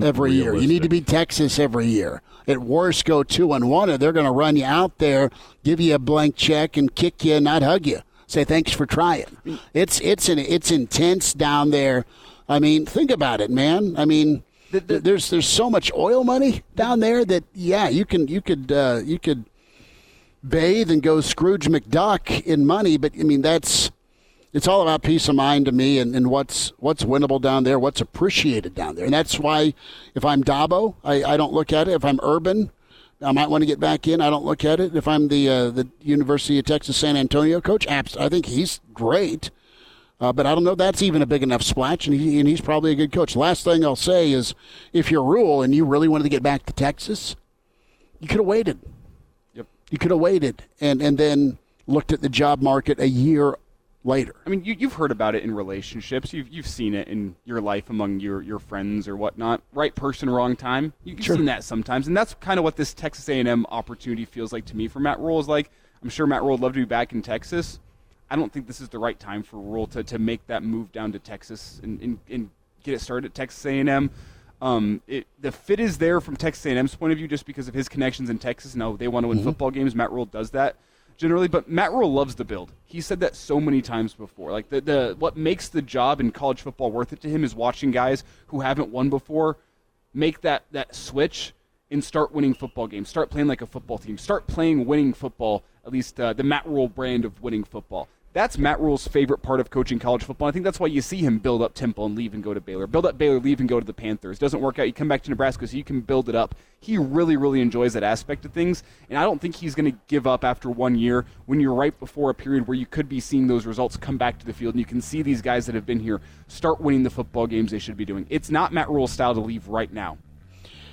every year. You need to beat Texas every year. At worst, go two and one, or they're going to run you out there, give you a blank check, and kick you, and not hug you. Say thanks for trying. It's it's an, it's intense down there. I mean, think about it, man. I mean, the, the, there's there's so much oil money down there that yeah, you can you could uh, you could bathe and go Scrooge McDuck in money, but I mean that's it's all about peace of mind to me and, and what's what's winnable down there, what's appreciated down there, and that's why if I'm Dabo, I, I don't look at it. If I'm Urban, I might want to get back in. I don't look at it. If I'm the uh, the University of Texas San Antonio coach, I think he's great. Uh, but I don't know that's even a big enough splash, and, he, and he's probably a good coach. Last thing I'll say is if you're Rhule and you really wanted to get back to Texas, you could have waited. Yep. You could have waited and, and then looked at the job market a year later. I mean, you, you've heard about it in relationships. You've, you've seen it in your life among your, your friends or whatnot. Right person, wrong time. You've sure. seen that sometimes, and that's kind of what this Texas A&M opportunity feels like to me for Matt Rhule. Is like I'm sure Matt Rhule would love to be back in Texas, I don't think this is the right time for Rhule to, to make that move down to Texas and, and, and get it started at Texas A&M. Um, it, the fit is there from Texas A&M's point of view just because of his connections in Texas. No, they want to win mm-hmm. football games. Matt Rhule does that generally, but Matt Rhule loves the build. He said that so many times before. Like the, the what makes the job in college football worth it to him is watching guys who haven't won before make that that switch and start winning football games. Start playing like a football team. Start playing winning football. At least uh, the Matt Rhule brand of winning football. That's Matt Rhule's favorite part of coaching college football. I think that's why you see him build up Temple and leave and go to Baylor. Build up Baylor, leave and go to the Panthers. Doesn't work out. You come back to Nebraska so you can build it up. He really, really enjoys that aspect of things. And I don't think he's going to give up after one year when you're right before a period where you could be seeing those results come back to the field and you can see these guys that have been here start winning the football games they should be doing. It's not Matt Rhule's style to leave right now.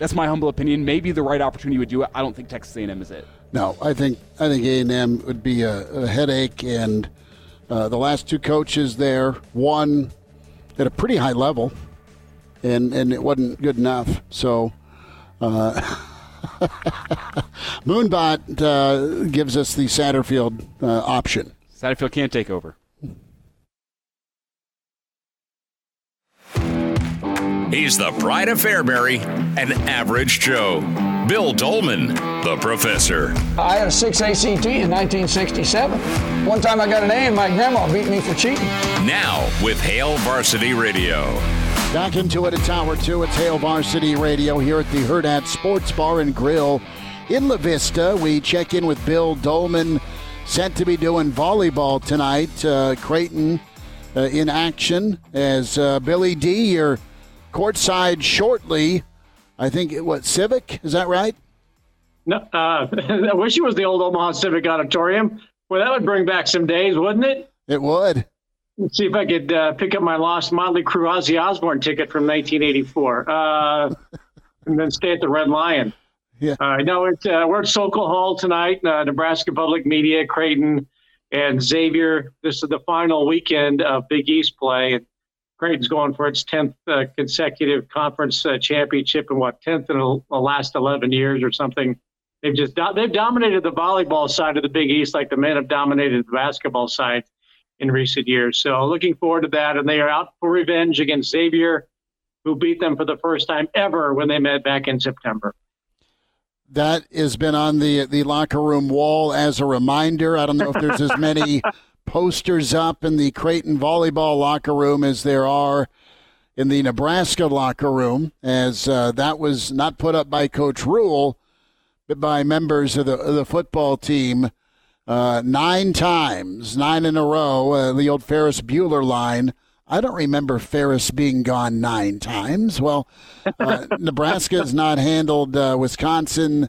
That's my humble opinion. Maybe the right opportunity would do it. I don't think Texas A&M is it. No, I think I think A&M would be a, a headache and – uh, the last two coaches there, one at a pretty high level, and, and it wasn't good enough. So, uh, Moonbot uh, gives us the Satterfield uh, option. Satterfield can't take over. He's the pride of Fairbury, an average Joe. Bill Doleman, the professor. I had a 6 ACT in 1967. One time I got an A and my grandma beat me for cheating. Now with Hail Varsity Radio. Back into it at Tower 2. It's Hail Varsity Radio here at the Hurrdat Sports Bar and Grill in La Vista. We check in with Bill Doleman, set to be doing volleyball tonight. Uh, Creighton uh, in action as uh, Billy D, you're courtside shortly. I think what Civic is that right? No, uh, I wish it was the old Omaha Civic Auditorium. Well, that would bring back some days, wouldn't it? It would. Let's see if I could uh, pick up my lost Motley Crue Ozzy Osbourne ticket from 1984, uh, and then stay at the Red Lion. Yeah. Uh, no, it's, uh, we're at Sokol Hall tonight. Uh, Nebraska Public Media, Creighton, and Xavier. This is the final weekend of Big East play. Creighton's going for its 10th uh, consecutive conference uh, championship and what 10th in the last 11 years or something. They've just they've dominated the volleyball side of the Big East like the men have dominated the basketball side in recent years. So looking forward to that. And they are out for revenge against Xavier, who beat them for the first time ever when they met back in September. That has been on the the locker room wall as a reminder. I don't know if there's as many posters up in the Creighton volleyball locker room as there are in the Nebraska locker room, as uh, that was not put up by Coach Rhule, by members of the, of the football team uh, nine times, nine in a row, uh, the old Ferris Bueller line. I don't remember Ferris being gone nine times. Well, uh, Nebraska has not handled uh, Wisconsin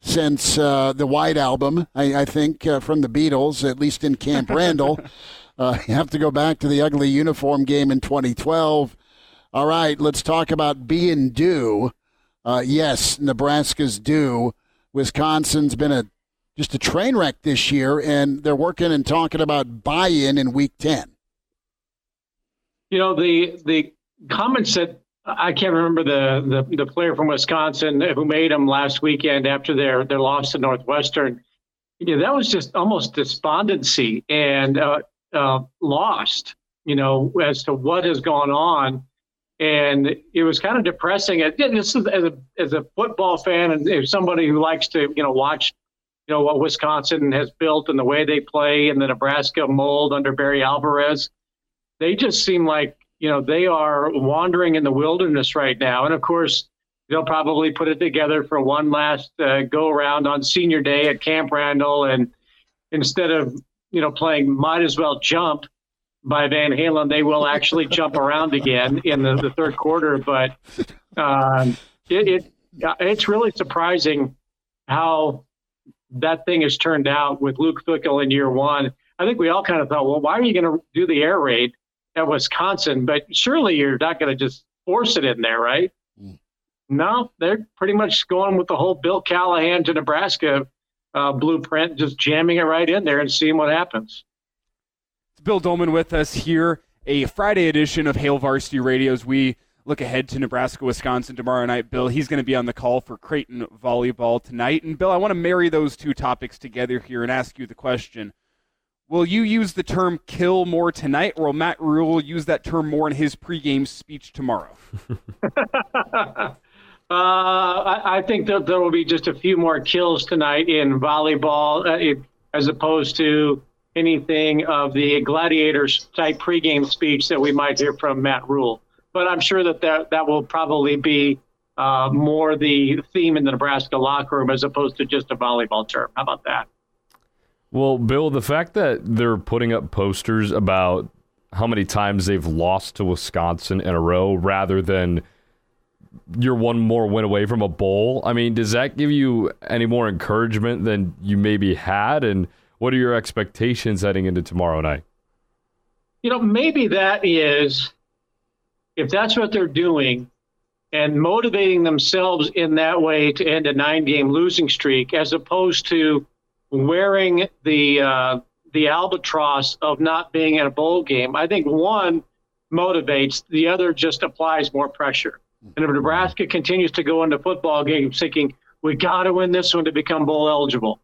since uh, the White Album, I, I think, uh, from the Beatles, at least in Camp Randall. Uh, you have to go back to the ugly uniform game in 2012. All right, let's talk about being due. Uh, yes, Nebraska's due. Wisconsin's been a just a train wreck this year, and they're working and talking about buy-in in Week 10. You know the the comments that I can't remember the, the the player from Wisconsin who made them last weekend after their their loss to Northwestern. Yeah, that was just almost despondency and uh, uh, lost. You know, as to what has gone on, and it was kind of depressing. This as a as a football fan and somebody who likes to you know watch you know what Wisconsin has built and the way they play and the Nebraska mold under Barry Alvarez. They just seem like you know, they are wandering in the wilderness right now. And of course, they'll probably put it together for one last uh, go around on senior day at Camp Randall. And instead of, you know, playing Might As Well Jump by Van Halen, they will actually jump around again in the, the third quarter. But um, it, it it's really surprising how that thing has turned out with Luke Fickell in year one. I think we all kind of thought, well, why are you going to do the air raid? at Wisconsin, but surely you're not going to just force it in there, right? Mm. No, they're pretty much going with the whole Bill Callahan to Nebraska uh, blueprint, just jamming it right in there and seeing what happens. It's Bill Doleman with us here, a Friday edition of Hail Varsity Radios. We look ahead to Nebraska, Wisconsin tomorrow night. Bill, he's going to be on the call for Creighton volleyball tonight. And Bill, I want to marry those two topics together here and ask you the question Will you use the term kill more tonight, or will Matt Rhule use that term more in his pregame speech tomorrow? uh, I, I, think that there will be just a few more kills tonight in volleyball, uh, it, as opposed to anything of the gladiators type pregame speech that we might hear from Matt Rhule. But I'm sure that that, that will probably be uh, more the theme in the Nebraska locker room as opposed to just a volleyball term. How about that? Well, Bill, the fact that they're putting up posters about how many times they've lost to Wisconsin in a row rather than you're one more win away from a bowl. I mean, does that give you any more encouragement than you maybe had? And what are your expectations heading into tomorrow night? You know, maybe that is, if that's what they're doing and motivating themselves in that way to end a nine game losing streak, as opposed to wearing the uh, the albatross of not being in a bowl game. I think one motivates, the other just applies more pressure. And if Nebraska continues to go into football games thinking we got to win this one to become bowl eligible,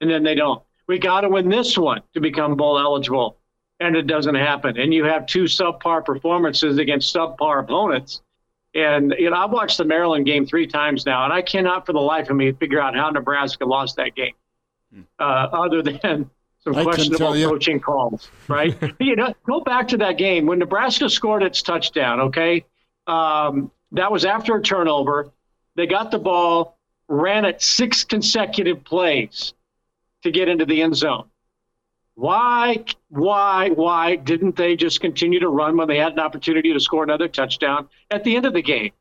and then they don't. We got to win this one to become bowl eligible, and it doesn't happen. And you have two subpar performances against subpar opponents. And you know, I've watched the Maryland game three times now, and I cannot for the life of me figure out how Nebraska lost that game uh, other than some I questionable coaching calls, right? you know, go back to that game when Nebraska scored its touchdown. Okay, um, that was after a turnover. They got the ball, ran it six consecutive plays to get into the end zone. Why, why, why didn't they just continue to run when they had an opportunity to score another touchdown at the end of the game?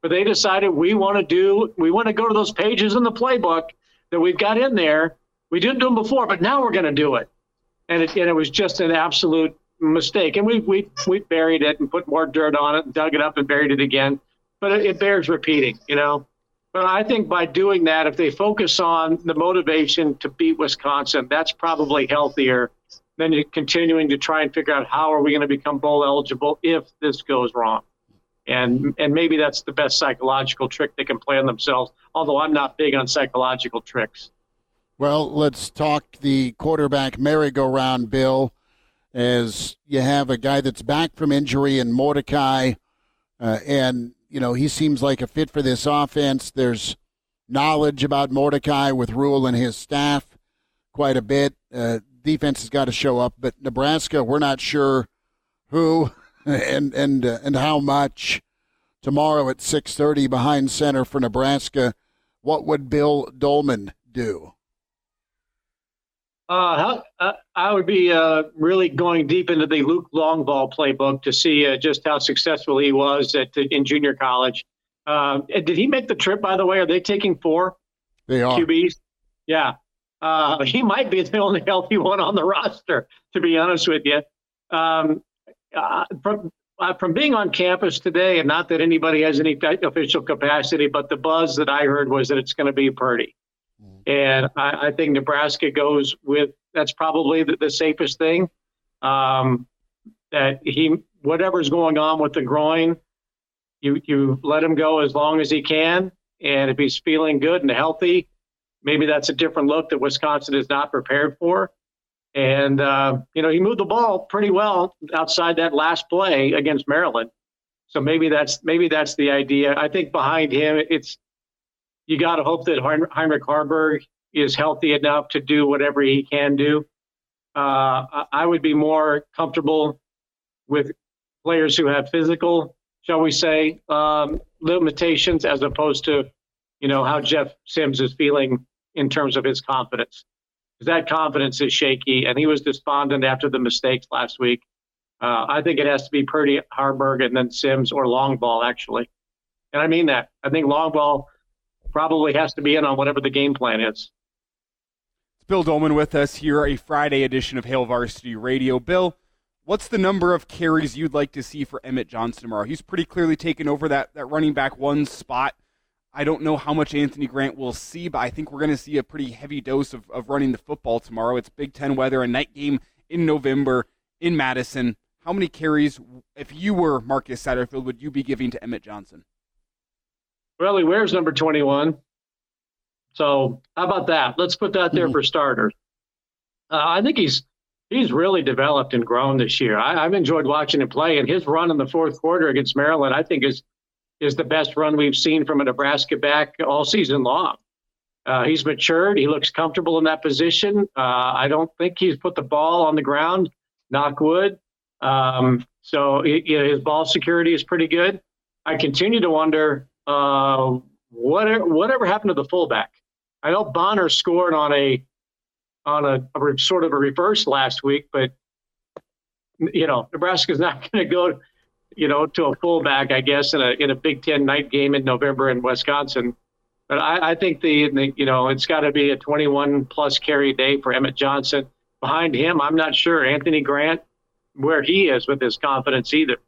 But they decided we want to do, we want to go to those pages in the playbook that we've got in there we didn't do them before, but now we're going to do it. And it, and it was just an absolute mistake. And we, we, we buried it and put more dirt on it and dug it up and buried it again. But it, it bears repeating, you know. But I think by doing that, if they focus on the motivation to beat Wisconsin, that's probably healthier than continuing to try and figure out how are we going to become bowl eligible if this goes wrong. And and maybe that's the best psychological trick they can play on themselves. Although I'm not big on psychological tricks. Well, let's talk the quarterback merry-go-round, Bill, as you have a guy that's back from injury in Mordecai, uh, and, you know, he seems like a fit for this offense. There's knowledge about Mordecai with Rhule and his staff quite a bit. Uh, defense has got to show up, but Nebraska, we're not sure who and and uh, and how much. Tomorrow at 6:30 behind center for Nebraska what would Bill Doleman do? Uh, uh, I would be uh, really going deep into the Luke Longval playbook to see uh, just how successful he was at in junior college. Uh, did he make the trip? By the way, are they taking four? They are QBs. Yeah, uh, he might be the only healthy one on the roster. To be honest with you, um, from from being on campus today, and not that anybody has any official capacity, but the buzz that I heard was that it's going to be Purdy. And I, I, think Nebraska goes with that's probably the, the safest thing. Um, that he whatever's going on with the groin, you you let him go as long as he can, and if he's feeling good and healthy, maybe that's a different look that Wisconsin is not prepared for. And uh, you know he moved the ball pretty well outside that last play against Maryland, so maybe that's maybe that's the idea. I think behind him it's you got to hope that Heinrich Haarberg is healthy enough to do whatever he can do. Uh, I would be more comfortable with players who have physical, shall we say, um, limitations as opposed to, you know, how Jeff Sims is feeling in terms of his confidence. That confidence is shaky, and he was despondent after the mistakes last week. Uh, I think it has to be Purdy, Haarberg, and then Sims or Longval, actually. And I mean that. I think Longval probably has to be in on whatever the game plan is. It's Bill Doleman with us here, a Friday edition of Hail Varsity Radio. Bill, what's the number of carries you'd like to see for Emmett Johnson tomorrow? He's pretty clearly taken over that, that running back one spot. I don't know how much Anthony Grant will see, but I think we're going to see a pretty heavy dose of, of running the football tomorrow. It's Big Ten weather, a night game in November in Madison. How many carries, if you were Marcus Satterfield, would you be giving to Emmett Johnson? Well, he wears number 21. So how about that? Let's put that there mm-hmm. for starters. Uh, I think he's he's really developed and grown this year. I, have enjoyed watching him play, and his run in the fourth quarter against Maryland, I think, is is the best run we've seen from a Nebraska back all season long. Uh, he's matured. He looks comfortable in that position. Uh, I don't think he's put the ball on the ground. Knock wood. Um, so it, you know, his ball security is pretty good. I continue to wonder uh, whatever whatever happened to the fullback? I know Bonner scored on a on a, a sort of a reverse last week, but you know Nebraska's not going to go, you know, to a fullback, I guess, in a in a Big Ten night game in November in Wisconsin. But I, I think the, the you know it's got to be a 21 plus carry day for Emmett Johnson. Behind him, I'm not sure Anthony Grant where he is with his confidence either.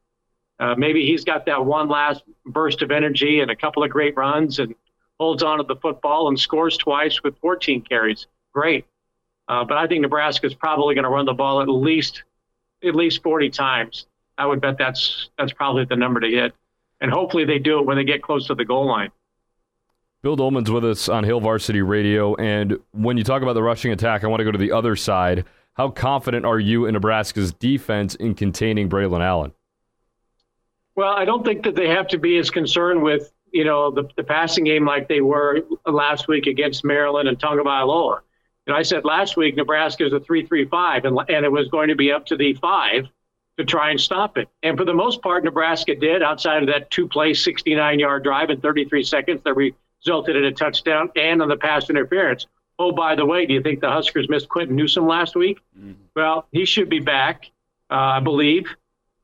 Uh, maybe he's got that one last burst of energy and a couple of great runs and holds on to the football and scores twice with 14 carries. Great. Uh, but I think Nebraska is probably going to run the ball at least at least 40 times. I would bet that's that's probably the number to hit, and hopefully they do it when they get close to the goal line. Bill Doleman's with us on Hail Varsity Radio, and when you talk about the rushing attack, I want to go to the other side. How confident are you in Nebraska's defense in containing Braylon Allen? Well, I don't think that they have to be as concerned with you know the, the passing game like they were last week against Maryland and Tagovailoa. And I said last week Nebraska is a three-three-five, and and it was going to be up to the five to try and stop it. And for the most part, Nebraska did outside of that two-play 69-yard drive in 33 seconds that resulted in a touchdown and on the pass interference. Oh, by the way, do you think the Huskers missed Quinton Newsome last week? Mm-hmm. Well, he should be back, uh, I believe.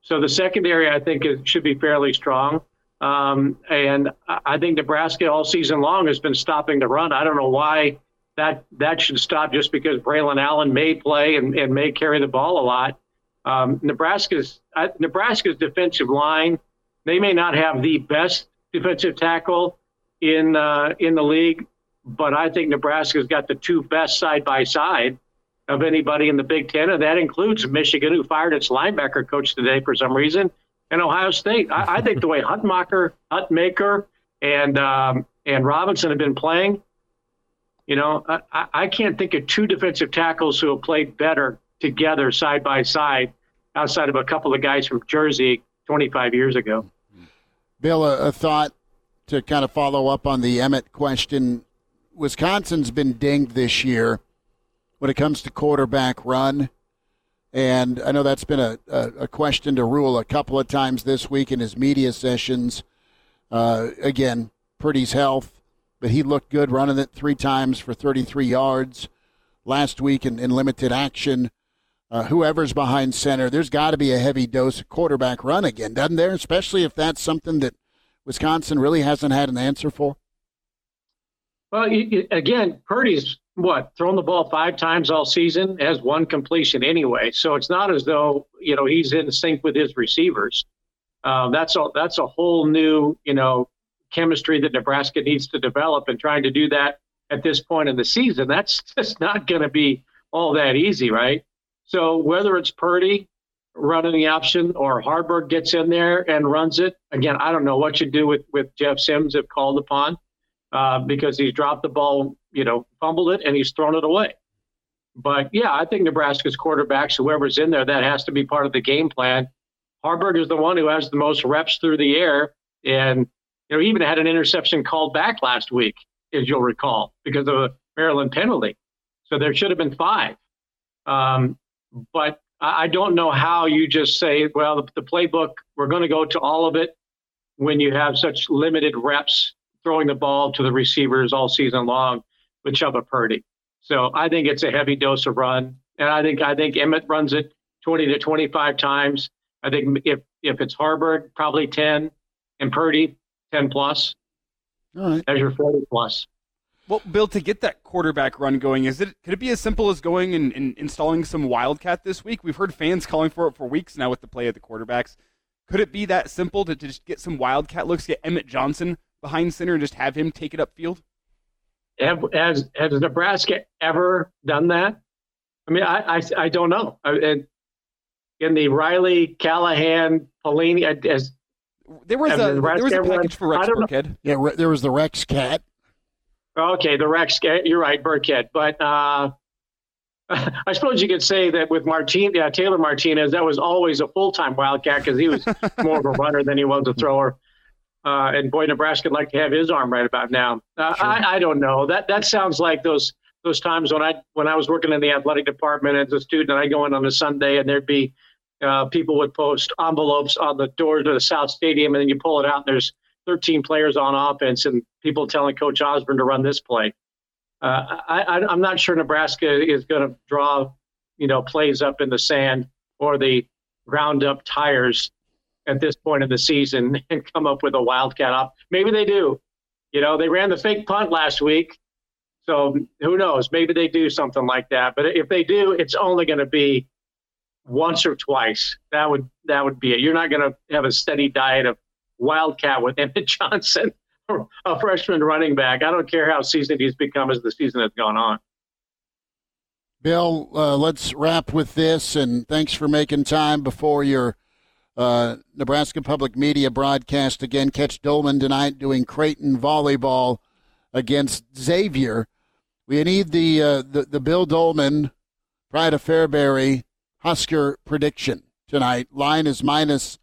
So the secondary, I think, is, should be fairly strong. Um, and I think Nebraska all season long has been stopping the run. I don't know why that that should stop just because Braylon Allen may play and, and may carry the ball a lot. Um, Nebraska's uh, Nebraska's defensive line, they may not have the best defensive tackle in uh, in the league, but I think Nebraska's got the two best side by side of anybody in the Big Ten, and that includes Michigan, who fired its linebacker coach today for some reason, and Ohio State. I, I think the way Hutmacher, Hutmaker, and um, and Robinson have been playing, you know, I, I can't think of two defensive tackles who have played better together side by side, outside of a couple of guys from Jersey 25 years ago. Bill, a, a thought to kind of follow up on the Emmett question. Wisconsin's been dinged this year when it comes to quarterback run. And I know that's been a, a, a question to Rhule a couple of times this week in his media sessions. Uh, again, Purdy's health but he looked good running it three times for 33 yards last week in, in limited action. Uh, whoever's behind center, there's got to be a heavy dose of quarterback run again, doesn't there? Especially if that's something that Wisconsin really hasn't had an answer for. Well, again, Purdy's what thrown the ball five times all season, has one completion anyway. So it's not as though you know he's in sync with his receivers. Um, that's a that's a whole new you know chemistry that Nebraska needs to develop, and trying to do that at this point in the season, that's just not going to be all that easy, right? So whether it's Purdy running the option or Haarberg gets in there and runs it, again, I don't know what you do with with Jeff Sims if called upon, uh, because he's dropped the ball, you know, fumbled it and he's thrown it away. But yeah, I think Nebraska's quarterbacks, whoever's in there, that has to be part of the game plan. Haarberg is the one who has the most reps through the air, and you know, even had an interception called back last week, as you'll recall, because of a Maryland penalty. So there should have been five. Um, but I don't know how you just say, well, the playbook, we're going to go to all of it when you have such limited reps throwing the ball to the receivers all season long with Chubba Purdy. So I think it's a heavy dose of run. And I think I think Emmett runs it 20 to 25 times. I think if if it's Haarberg, probably 10, and Purdy, 10 plus. All right. As your 40 plus. Well, Bill, to get that quarterback run going, is it could it be as simple as going and, and, installing some Wildcat this week? We've heard fans calling for it for weeks now with the play of the quarterbacks. Could it be that simple to, to just get some Wildcat looks, get Emmett Johnson behind center, and just have him take it upfield? Have, has has Nebraska ever done that? I mean, I I, I don't know. in the Riley, Callahan, Pelini, as there was a there was a package for Rex Burkhead. Yeah, there was the Rex Cat. Okay, the Rex. Cat. You're right, Burkhead. But uh, I suppose you could say that with Martin, yeah, Taylor Martinez, that was always a full time Wildcat because he was more of a runner than he was a thrower. Uh, and boy, Nebraska would like to have his arm right about now. Uh, sure. I, I don't know. That that sounds like those those times when I when I was working in the athletic department as a student, and I go in on a Sunday, and there'd be uh, people would post envelopes on the doors to the South Stadium, and then you pull it out, and there's 13 players on offense and people telling Coach Osborne to run this play. Uh, I, am not sure Nebraska is going to draw, you know, plays up in the sand or the ground up tires at this point of the season and come up with a wildcat up. Maybe they do. You know, they ran the fake punt last week, so who knows? Maybe they do something like that. But if they do, it's only going to be once or twice. That would that would be it. You're not going to have a steady diet of wildcat with Emmett Johnson, a freshman running back. I don't care how seasoned he's become as the season has gone on. Bill, uh, let's wrap with this, and thanks for making time before your uh, Nebraska Public Media broadcast. Again, catch Doleman tonight doing Creighton volleyball against Xavier. We need the uh, the, the Bill Doleman, Pride of Fairbury Husker prediction tonight. Line is minus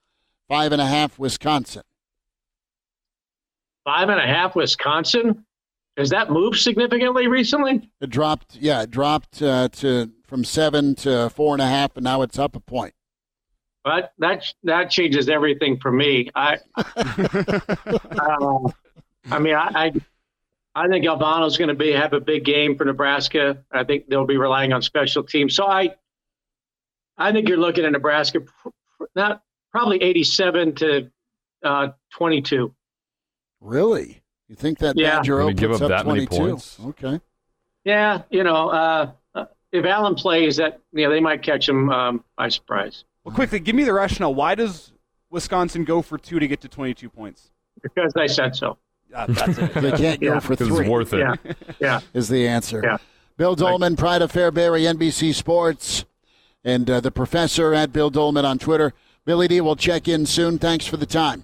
five and a half Wisconsin. Five and a half Wisconsin. Has that moved significantly recently? It dropped. Yeah, it dropped uh, to from seven to four and a half, and now it's up a point. But that that changes everything for me. I, uh, I mean, I, I, I think Alvano's going to be have a big game for Nebraska. I think they'll be relying on special teams. So I, I think you're looking at Nebraska not probably 87 to uh, 22. Really? You think that yeah. Badger Oak give up that 22? many points? Okay. Yeah, you know, uh, uh, if Allen plays, that you know they might catch him um, by surprise. Well, quickly, give me the rationale. Why does Wisconsin go for two to get to 22 points? Because I said so. Uh, that's it. they can't go yeah. for three. It's worth it. Yeah. yeah. Is the answer. Yeah. Bill Doleman, Pride of Fairbury, NBC Sports, and uh, the professor at Bill Doleman on Twitter. Billy D will check in soon. Thanks for the time.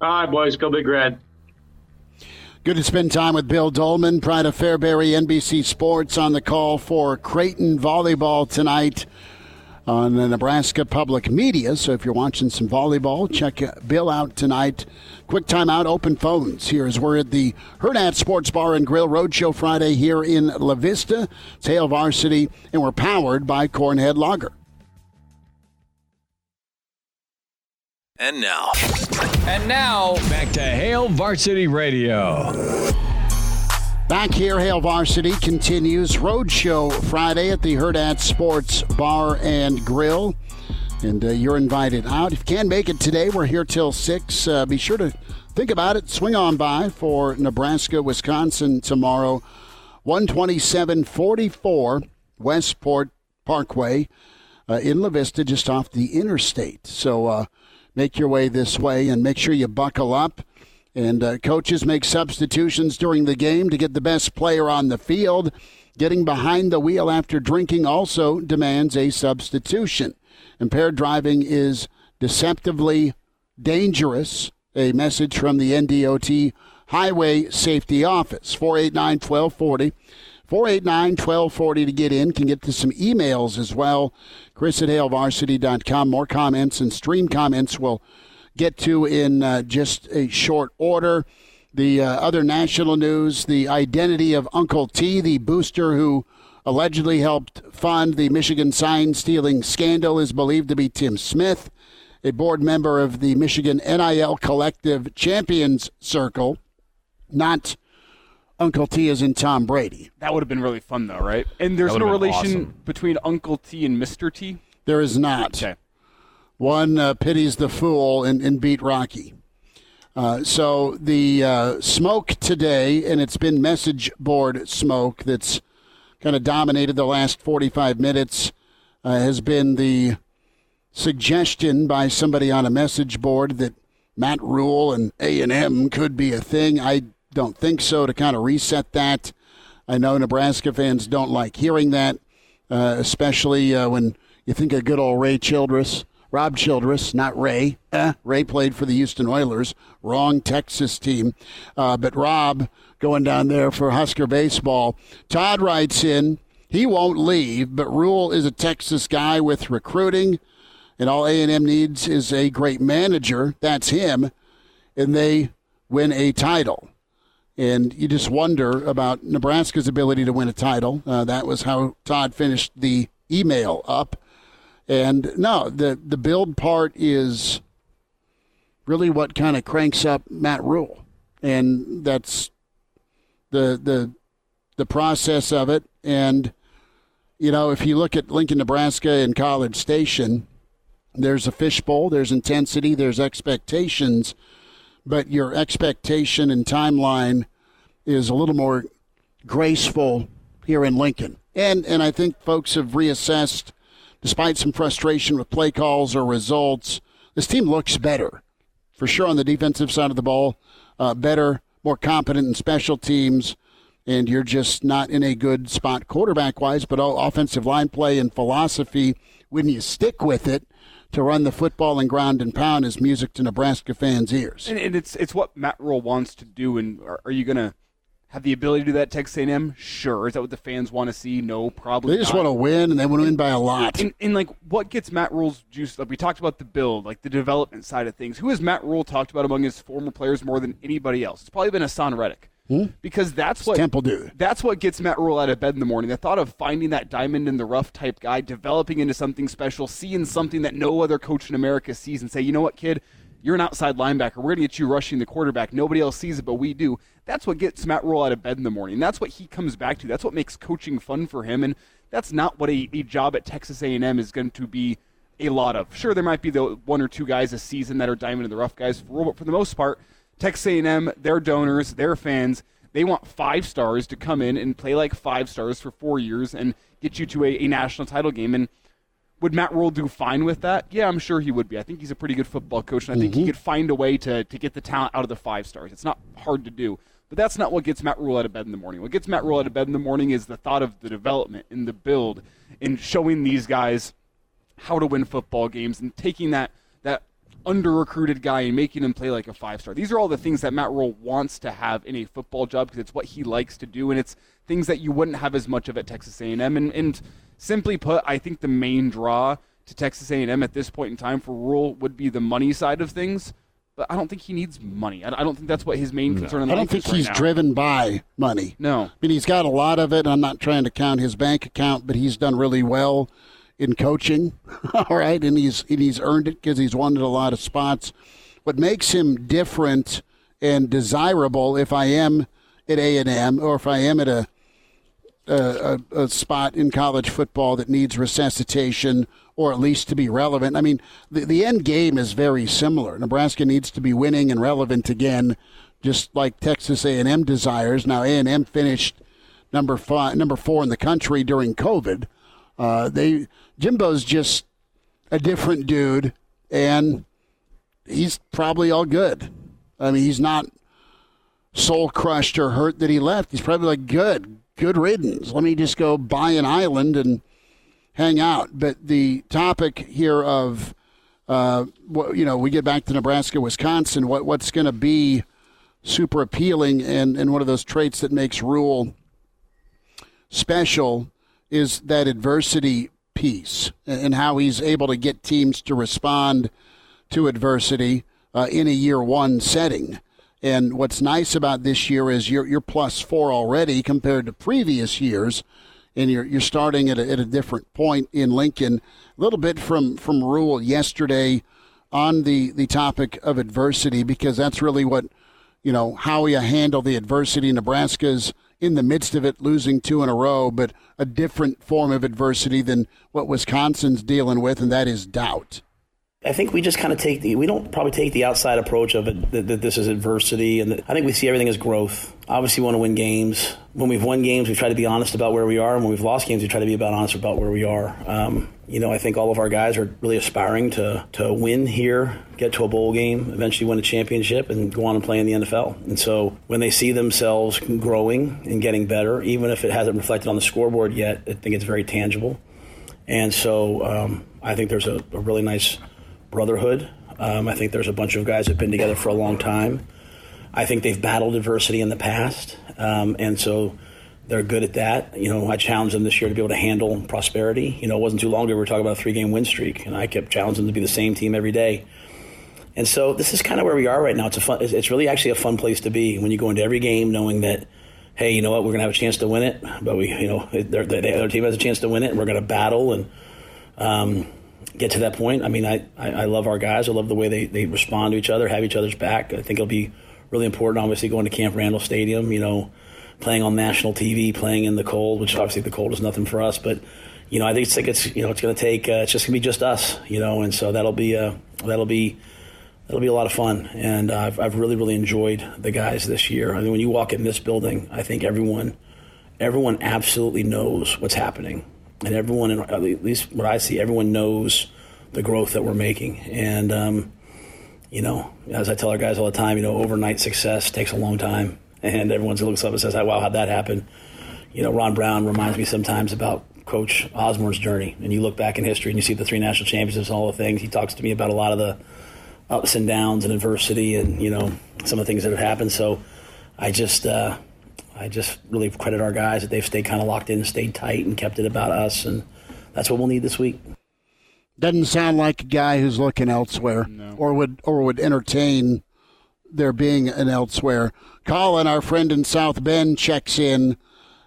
All right, boys. Go Big Red. Good to spend time with Bill Doleman, Pride of Fairbury, NBC Sports, on the call for Creighton volleyball tonight on the Nebraska Public Media. So if you're watching some volleyball, check Bill out tonight. Quick timeout, open phones. Here's we're at the Hurrdat Sports Bar and Grill Roadshow Friday here in La Vista. It's Hail Varsity, and we're powered by Cornhead Lager. And now. And now, back to Hail Varsity Radio. Back here, Hail Varsity continues Roadshow Friday at the Hurrdat Sports Bar and Grill. And uh, you're invited out. If you can make it today, we're here till 6. Uh, be sure to think about it. Swing on by for Nebraska, Wisconsin tomorrow. 12744 Westport Parkway uh, in La Vista, just off the interstate. So uh, make your way this way and make sure you buckle up. And uh, coaches make substitutions during the game to get the best player on the field. Getting behind the wheel after drinking also demands a substitution. Impaired driving is deceptively dangerous. A message from the NDOT Highway Safety Office. 489 1240. 489 1240 to get in. Can get to some emails as well. Chris at HailVarsity.com. More comments and stream comments will get to in uh, just a short order. The uh, other national news the identity of Uncle T, the booster who allegedly helped fund the Michigan sign stealing scandal, is believed to be Tim Smith, a board member of the Michigan NIL Collective Champions Circle, not Uncle T is in Tom Brady. That would have been really fun, though, right? And there's no relation awesome. between Uncle T and Mr. T? There is not. Okay. One uh, pities the fool and, and beat Rocky. Uh, so the uh, smoke today, and it's been message board smoke that's kind of dominated the last 45 minutes, uh, has been the suggestion by somebody on a message board that Matt Rhule and A&M could be a thing. I don't think so to kind of reset that. I know Nebraska fans don't like hearing that, uh, especially uh, when you think of good old Ray Childress. Rob Childress, not Ray. Eh, Ray played for the Houston Oilers, wrong Texas team. Uh, but Rob going down there for Husker baseball. Todd writes in, he won't leave, but Rhule is a Texas guy with recruiting, and all A&M needs is a great manager. That's him, and they win a title. And you just wonder about Nebraska's ability to win a title. Uh, that was how Todd finished the email up. And no, the the build part is really what kind of cranks up Matt Rhule, and that's the the the process of it. And you know, if you look at Lincoln, Nebraska, and College Station, there's a fishbowl, there's intensity, there's expectations, but your expectation and timeline is a little more graceful here in Lincoln. And and I think folks have reassessed despite some frustration with play calls or results, this team looks better. For sure on the defensive side of the ball, uh, better, more competent in special teams, and you're just not in a good spot quarterback wise, but all offensive line play and philosophy, when you stick with it, to run the football and ground and pound is music to Nebraska fans' ears. And, and it's it's what Matt Rhule wants to do. And are, are you going to have the ability to do that Texas A&M? Sure. Is that what the fans want to see? No, probably. They just not. want to win, and they want to win by a lot. And, and, like, what gets Matt Rhule's juice? Like we talked about the build, like the development side of things. Who has Matt Rhule talked about among his former players more than anybody else? It's probably been Haason Reddick. Hmm? Because that's it's what Temple dude. That's what gets Matt Rhule out of bed in the morning. The thought of finding that diamond in the rough type guy, developing into something special, seeing something that no other coach in America sees, and say, you know what, kid, you're an outside linebacker. We're going to get you rushing the quarterback. Nobody else sees it, but we do. That's what gets Matt Rhule out of bed in the morning. That's what he comes back to. That's what makes coaching fun for him. And that's not what a, a job at Texas A&M is going to be a lot of. Sure, there might be the one or two guys a season that are diamond in the rough guys, for Rhule, but for the most part, Texas A&M, their donors, their fans, they want five stars to come in and play like five stars for four years and get you to a, a national title game. And would Matt Rhule do fine with that? Yeah, I'm sure he would be. I think he's a pretty good football coach, and I think mm-hmm. he could find a way to, to get the talent out of the five stars. It's not hard to do. But that's not what gets Matt Rhule out of bed in the morning. What gets Matt Rhule out of bed in the morning is the thought of the development and the build and showing these guys how to win football games and taking that that under recruited guy and making him play like a five star. These are all the things that Matt Rhule wants to have in a football job because it's what he likes to do and it's things that you wouldn't have as much of at Texas A&M. And, and simply put, I think the main draw to Texas A&M at this point in time for Rhule would be the money side of things. But I don't think he needs money. I don't think that's what his main concern. No. I don't think he's right driven by money. No, I mean he's got a lot of it. I'm not trying to count his bank account, but he's done really well in coaching. All right, and he's and he's earned it because he's won at a lot of spots. What makes him different and desirable, if I am at A and M, or if I am at a, a a spot in college football that needs resuscitation or at least to be relevant. I mean, the the end game is very similar. Nebraska needs to be winning and relevant again, just like Texas A and M desires. Now A and M finished number five, number four in the country during COVID. Uh, they Jimbo's just a different dude, and he's probably all good. I mean, he's not soul crushed or hurt that he left. He's probably like, good, good riddance. Let me just go buy an island and hang out. But the topic here of, uh, what, you know, we get back to Nebraska, Wisconsin. What what's going to be super appealing and and one of those traits that makes Rhule special is that adversity piece and how he's able to get teams to respond to adversity uh, in a year one setting. And what's nice about this year is you're, you're plus four already compared to previous years, and you're, you're starting at a, at a different point in Lincoln. A little bit from, from Rhule yesterday on the, the topic of adversity, because that's really what, you know, how you handle the adversity. Nebraska's in the midst of it, losing two in a row, but a different form of adversity than what Wisconsin's dealing with, and that is doubt. I think we just kind of take the we don't probably take the outside approach of it that, that this is adversity, and that, I think we see everything as growth. Obviously, we want to win games. When we've won games, we try to be honest about where we are, and when we've lost games, we try to be about honest about where we are. Um, you know, I think all of our guys are really aspiring to to win here, get to a bowl game, eventually win a championship, and go on and play in the NFL. And so, when they see themselves growing and getting better, even if it hasn't reflected on the scoreboard yet, I think it's very tangible. And so, um, I think there's a, a really nice brotherhood. Um, I think there's a bunch of guys that have been together for a long time. I think they've battled adversity in the past, um, and so they're good at that. You know, I challenged them this year to be able to handle prosperity. You know, it wasn't too long ago we were talking about a three-game win streak, and I kept challenging them to be the same team every day. And so this is kind of where we are right now. It's a fun. It's really actually a fun place to be when you go into every game knowing that, hey, you know what, we're going to have a chance to win it, but we, you know, their, their team has a chance to win it, and we're going to battle and. Um, get to that point. I mean, I, I, I, love our guys. I love the way they, they respond to each other, have each other's back. I think it'll be really important, obviously, going to Camp Randall Stadium, you know, playing on national TV, playing in the cold, which obviously the cold is nothing for us. But, you know, I think it's like it's, you know, it's going to take, uh, it's just going to be just us, you know, and so that'll be, uh, that'll be, that'll be a lot of fun. And uh, I've, I've really, really enjoyed the guys this year. I mean, when you walk in this building, I think everyone, everyone absolutely knows what's happening and everyone, at least what I see, everyone knows the growth that we're making. And, um, you know, as I tell our guys all the time, you know, overnight success takes a long time. And everyone looks up and says, wow, how'd that happen? You know, Ron Brown reminds me sometimes about Coach Osborne's journey. And you look back in history and you see the three national championships and all the things. He talks to me about a lot of the ups and downs and adversity and, you know, some of the things that have happened. So I just, uh, I just really credit our guys that they've stayed kind of locked in, stayed tight, and kept it about us, and that's what we'll need this week. Doesn't sound like a guy who's looking elsewhere, no. or would or would entertain there being an elsewhere. Colin, our friend in South Bend, checks in,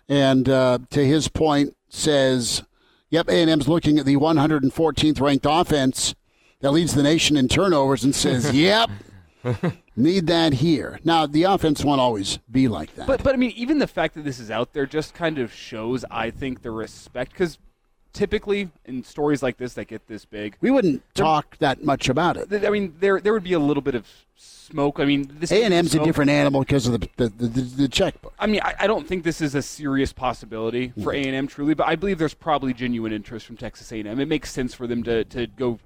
and uh, to his point, says, "Yep, A and M's looking at the 114th ranked offense that leads the nation in turnovers, and says, "Yep." Need that here. Now, the offense won't always be like that. But, but I mean, even the fact that this is out there just kind of shows, I think, the respect. Because typically, in stories like this that get this big, we wouldn't talk that much about it. I mean, there there would be a little bit of smoke. I mean, this A and M's a different animal because of the the, the, the checkbook. I mean, I, I, don't think this is a serious possibility for mm-hmm. A and M truly, but I believe there's probably genuine interest from Texas A and M. It makes sense for them to to go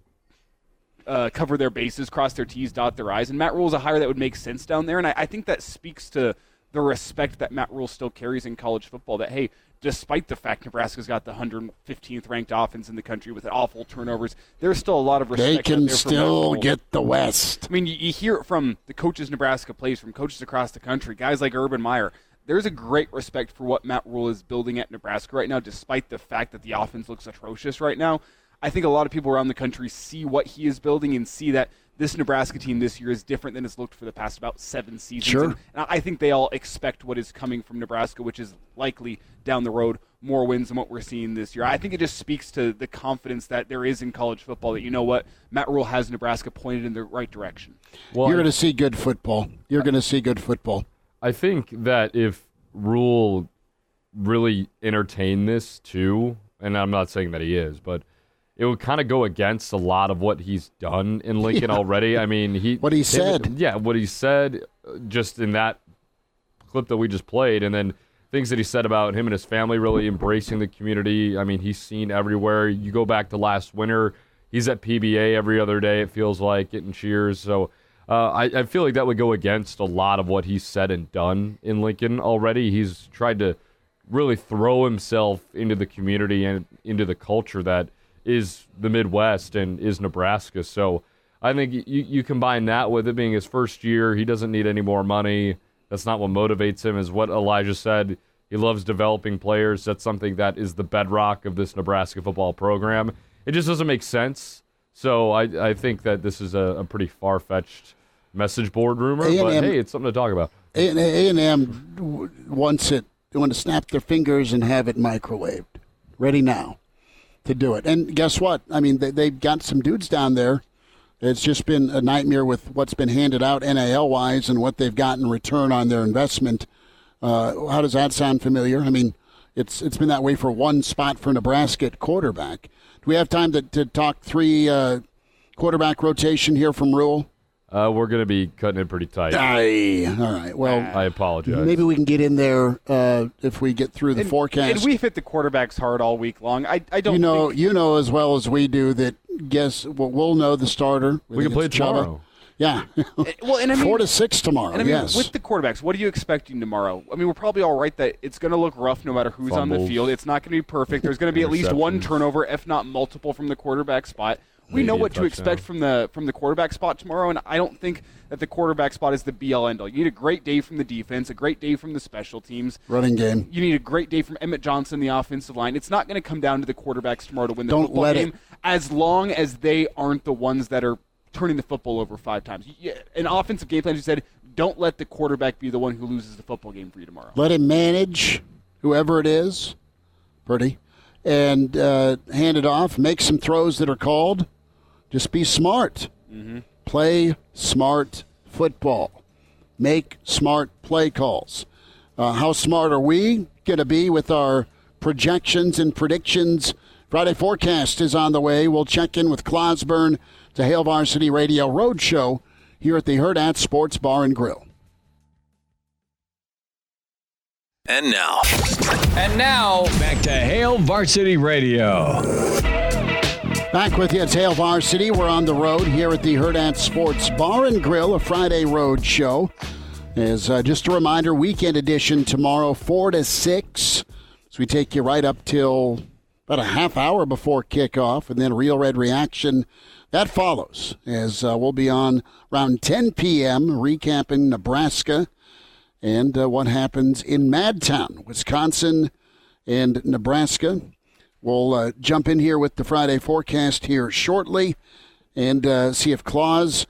uh, cover their bases, cross their T's, dot their I's. And Matt Rhule is a hire that would make sense down there. And I, I think that speaks to the respect that Matt Rhule still carries in college football. That, hey, despite the fact Nebraska's got the 115th ranked offense in the country with awful turnovers, there's still a lot of respect. They can still get the West. I mean, you, you hear it from the coaches Nebraska plays, from coaches across the country, guys like Urban Meyer there's a great respect for what Matt Rhule is building at Nebraska right now, despite the fact that the offense looks atrocious right now. I think a lot of people around the country see what he is building and see that this Nebraska team this year is different than it's looked for the past about seven seasons. Sure. And, and I think they all expect what is coming from Nebraska, which is likely down the road more wins than what we're seeing this year. I think it just speaks to the confidence that there is in college football that you know what Matt Rhule has Nebraska pointed in the right direction. Well, You're going to see good football. You're going to see good football. I think that if Rhule really entertained this too, and I'm not saying that he is, but it would kind of go against a lot of what he's done in Lincoln Yeah. already. I mean, he What he said. yeah, what he said, uh, just in that clip that we just played, and then things that he said about him and his family really embracing the community. I mean, he's seen everywhere. You go back to last winter, he's at PBA every other day. It feels like getting cheers. So. Uh, I, I feel like that would go against a lot of what he's said and done in Lincoln already. He's tried to really throw himself into the community and into the culture that is the Midwest and is Nebraska. So I think you, you combine that with it being his first year, he doesn't need any more money. That's not what motivates him, is what Elijah said. He loves developing players. That's something that is the bedrock of this Nebraska football program. It just doesn't make sense. So I, I think that this is a, a pretty far fetched message board rumor, but A&M hey, it's something to talk about. A and M wants it. They want to snap their fingers and have it microwaved, ready now to do it. And guess what? I mean, they, they've got some dudes down there. It's just been a nightmare with what's been handed out NIL wise and what they've gotten return on their investment. Uh, how does that sound familiar? I mean, it's it's been that way for one spot for Nebraska at quarterback. Do we have time to, to talk three uh, quarterback rotation here from Rhule? Uh, we're going to be cutting it pretty tight. Aye. All right. Well, I apologize. Maybe we can get in there uh, if we get through the and, forecast. And we've hit the quarterbacks hard all week long. I, I don't you know, think you know as well as we do that. Guess well, we'll know the starter. We can play against it Chubba. tomorrow. Yeah. well, and I mean, four to six tomorrow. And I mean, yes. with the quarterbacks, what are you expecting tomorrow? I mean, we're probably all right that it's going to look rough no matter who's on the field. It's not going to be perfect. There's going to be at least one turnover, if not multiple, from the quarterback spot. We know what to expect from the from the quarterback spot tomorrow, and I don't think that the quarterback spot is the be all end all. You need a great day from the defense, a great day from the special teams. running game. You need a great day from Emmett Johnson, the offensive line. It's not going to come down to the quarterbacks tomorrow to win the Don't football let it. game, as long as they aren't the ones that are turning the football over five times. An offensive game plan, you said, don't let the quarterback be the one who loses the football game for you tomorrow. Let him manage whoever it is, Purdy, and uh, hand it off. Make some throws that are called. Just be smart. Play smart football. Make smart play calls. Uh, how smart are we going to be with our projections and predictions? Friday forecast is on the way. We'll check in with Clauseborne to Hail Varsity Radio Roadshow here at the Hurrdat Sports Bar and Grill. And now. And now, back to Hail Varsity Radio. Back with you at Hail Varsity. We're on the road here at the Hurrdat Sports Bar and Grill, a Friday road show. As uh, just a reminder, weekend edition tomorrow, 4 to 6. So we take you right up till about a half hour before kickoff, and then Real Red Reaction. That follows as uh, we'll be on around 10 p.m. recapping Nebraska and uh, what happens in Madtown, Wisconsin, and Nebraska. We'll uh, jump in here with the Friday forecast here shortly and uh, see if Claus.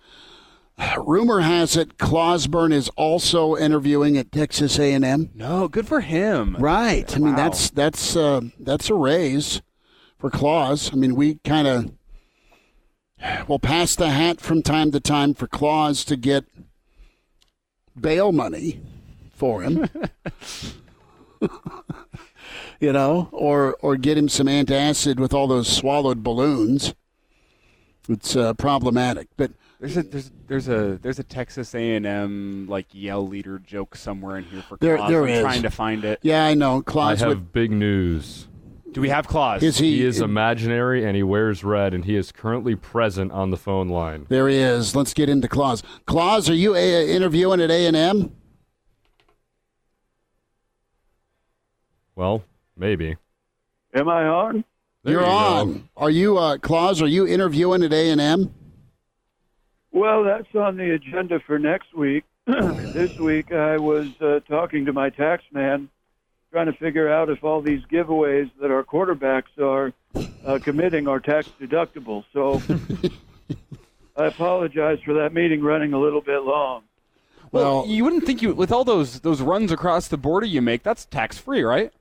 Rumor has it Clauseborne is also interviewing at Texas A&M. No, good for him. Right. I mean that's that's uh, that's a raise for Claus. I mean we kind of will pass the hat from time to time for Claus to get bail money for him. you know, or or get him some antacid with all those swallowed balloons. It's uh, problematic, but There's a there's there's a there's a Texas A&M like yell leader joke somewhere in here for There- Claus. there I'm is. trying to find it. yeah, I know Claus I have would. big news. Do we have Claus? Is he? He is imaginary and he wears red, and he is currently present on the phone line. There he is. Let's get into Claus. Claus, are you uh, interviewing at A and M? Well, maybe. Am I on? There You're you go. on. Are you, uh, Claus? Are you interviewing at A and M? Well, that's on the agenda for next week. this week, I was uh, talking to my tax man, trying to figure out if all these giveaways that our quarterbacks are uh, committing are tax deductible. So I apologize for that meeting running a little bit long. Well, Well- you wouldn't think you with all those those runs across the border you make, that's tax free, right?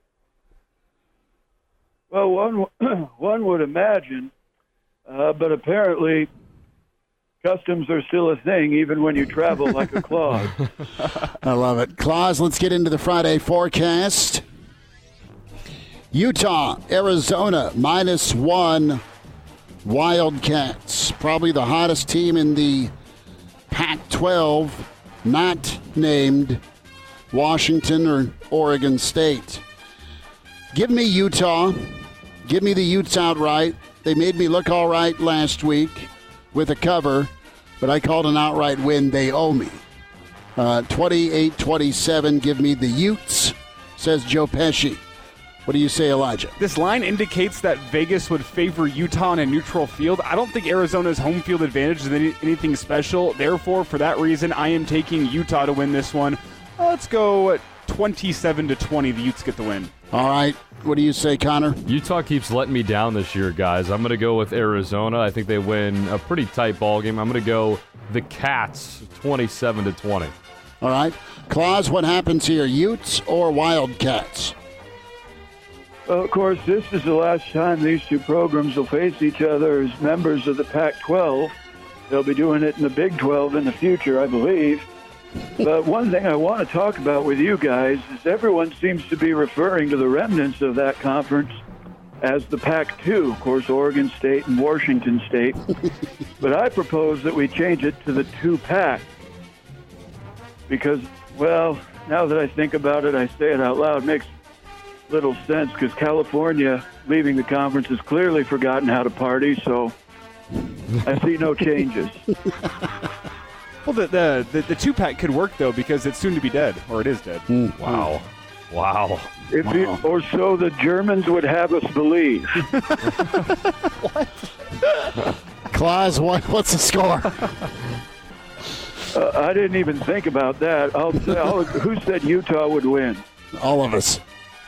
Well, one one would imagine, uh, but apparently customs are still a thing, even when you travel like a Claus. I love it. Claus, let's get into the Friday forecast. Utah, Arizona, minus one. Wildcats, probably the hottest team in the Pac 12, not named Washington or Oregon State. Give me Utah. Give me the Utes outright. They made me look all right last week with a cover, but I called an outright win. They owe me. Uh, 28 27. Give me the Utes, says Joe Pesci. What do you say, Elijah? This line indicates that Vegas would favor Utah on a neutral field. I don't think Arizona's home field advantage is any, anything special. Therefore, for that reason, I am taking Utah to win this one. Uh, let's go 27 to 20. The Utes get the win. All right. What do you say, Connor? Utah keeps letting me down this year, guys. I'm going to go with Arizona. I think they win a pretty tight ball game. I'm going to go the Cats 27 to 20. All right. Claus, what happens here? Utes or Wildcats? Well, of course, this is the last time these two programs will face each other as members of the Pac 12. They'll be doing it in the Big 12 in the future, I believe. but one thing I want to talk about with you guys is everyone seems to be referring to the remnants of that conference as the Pac 2, of course, Oregon State and Washington State. but I propose that we change it to the 2 Pac. Because, well, now that I think about it, I say it out loud, it makes little sense because California leaving the conference has clearly forgotten how to party, so I see no changes. Well, the, the, the, the two pack could work, though, because it's soon to be dead, or it is dead. Mm. Wow. Wow. If wow. You, or so the Germans would have us believe. what? Claus, what, what's the score? Uh, I didn't even think about that. I'll, I'll, who said Utah would win? All of us.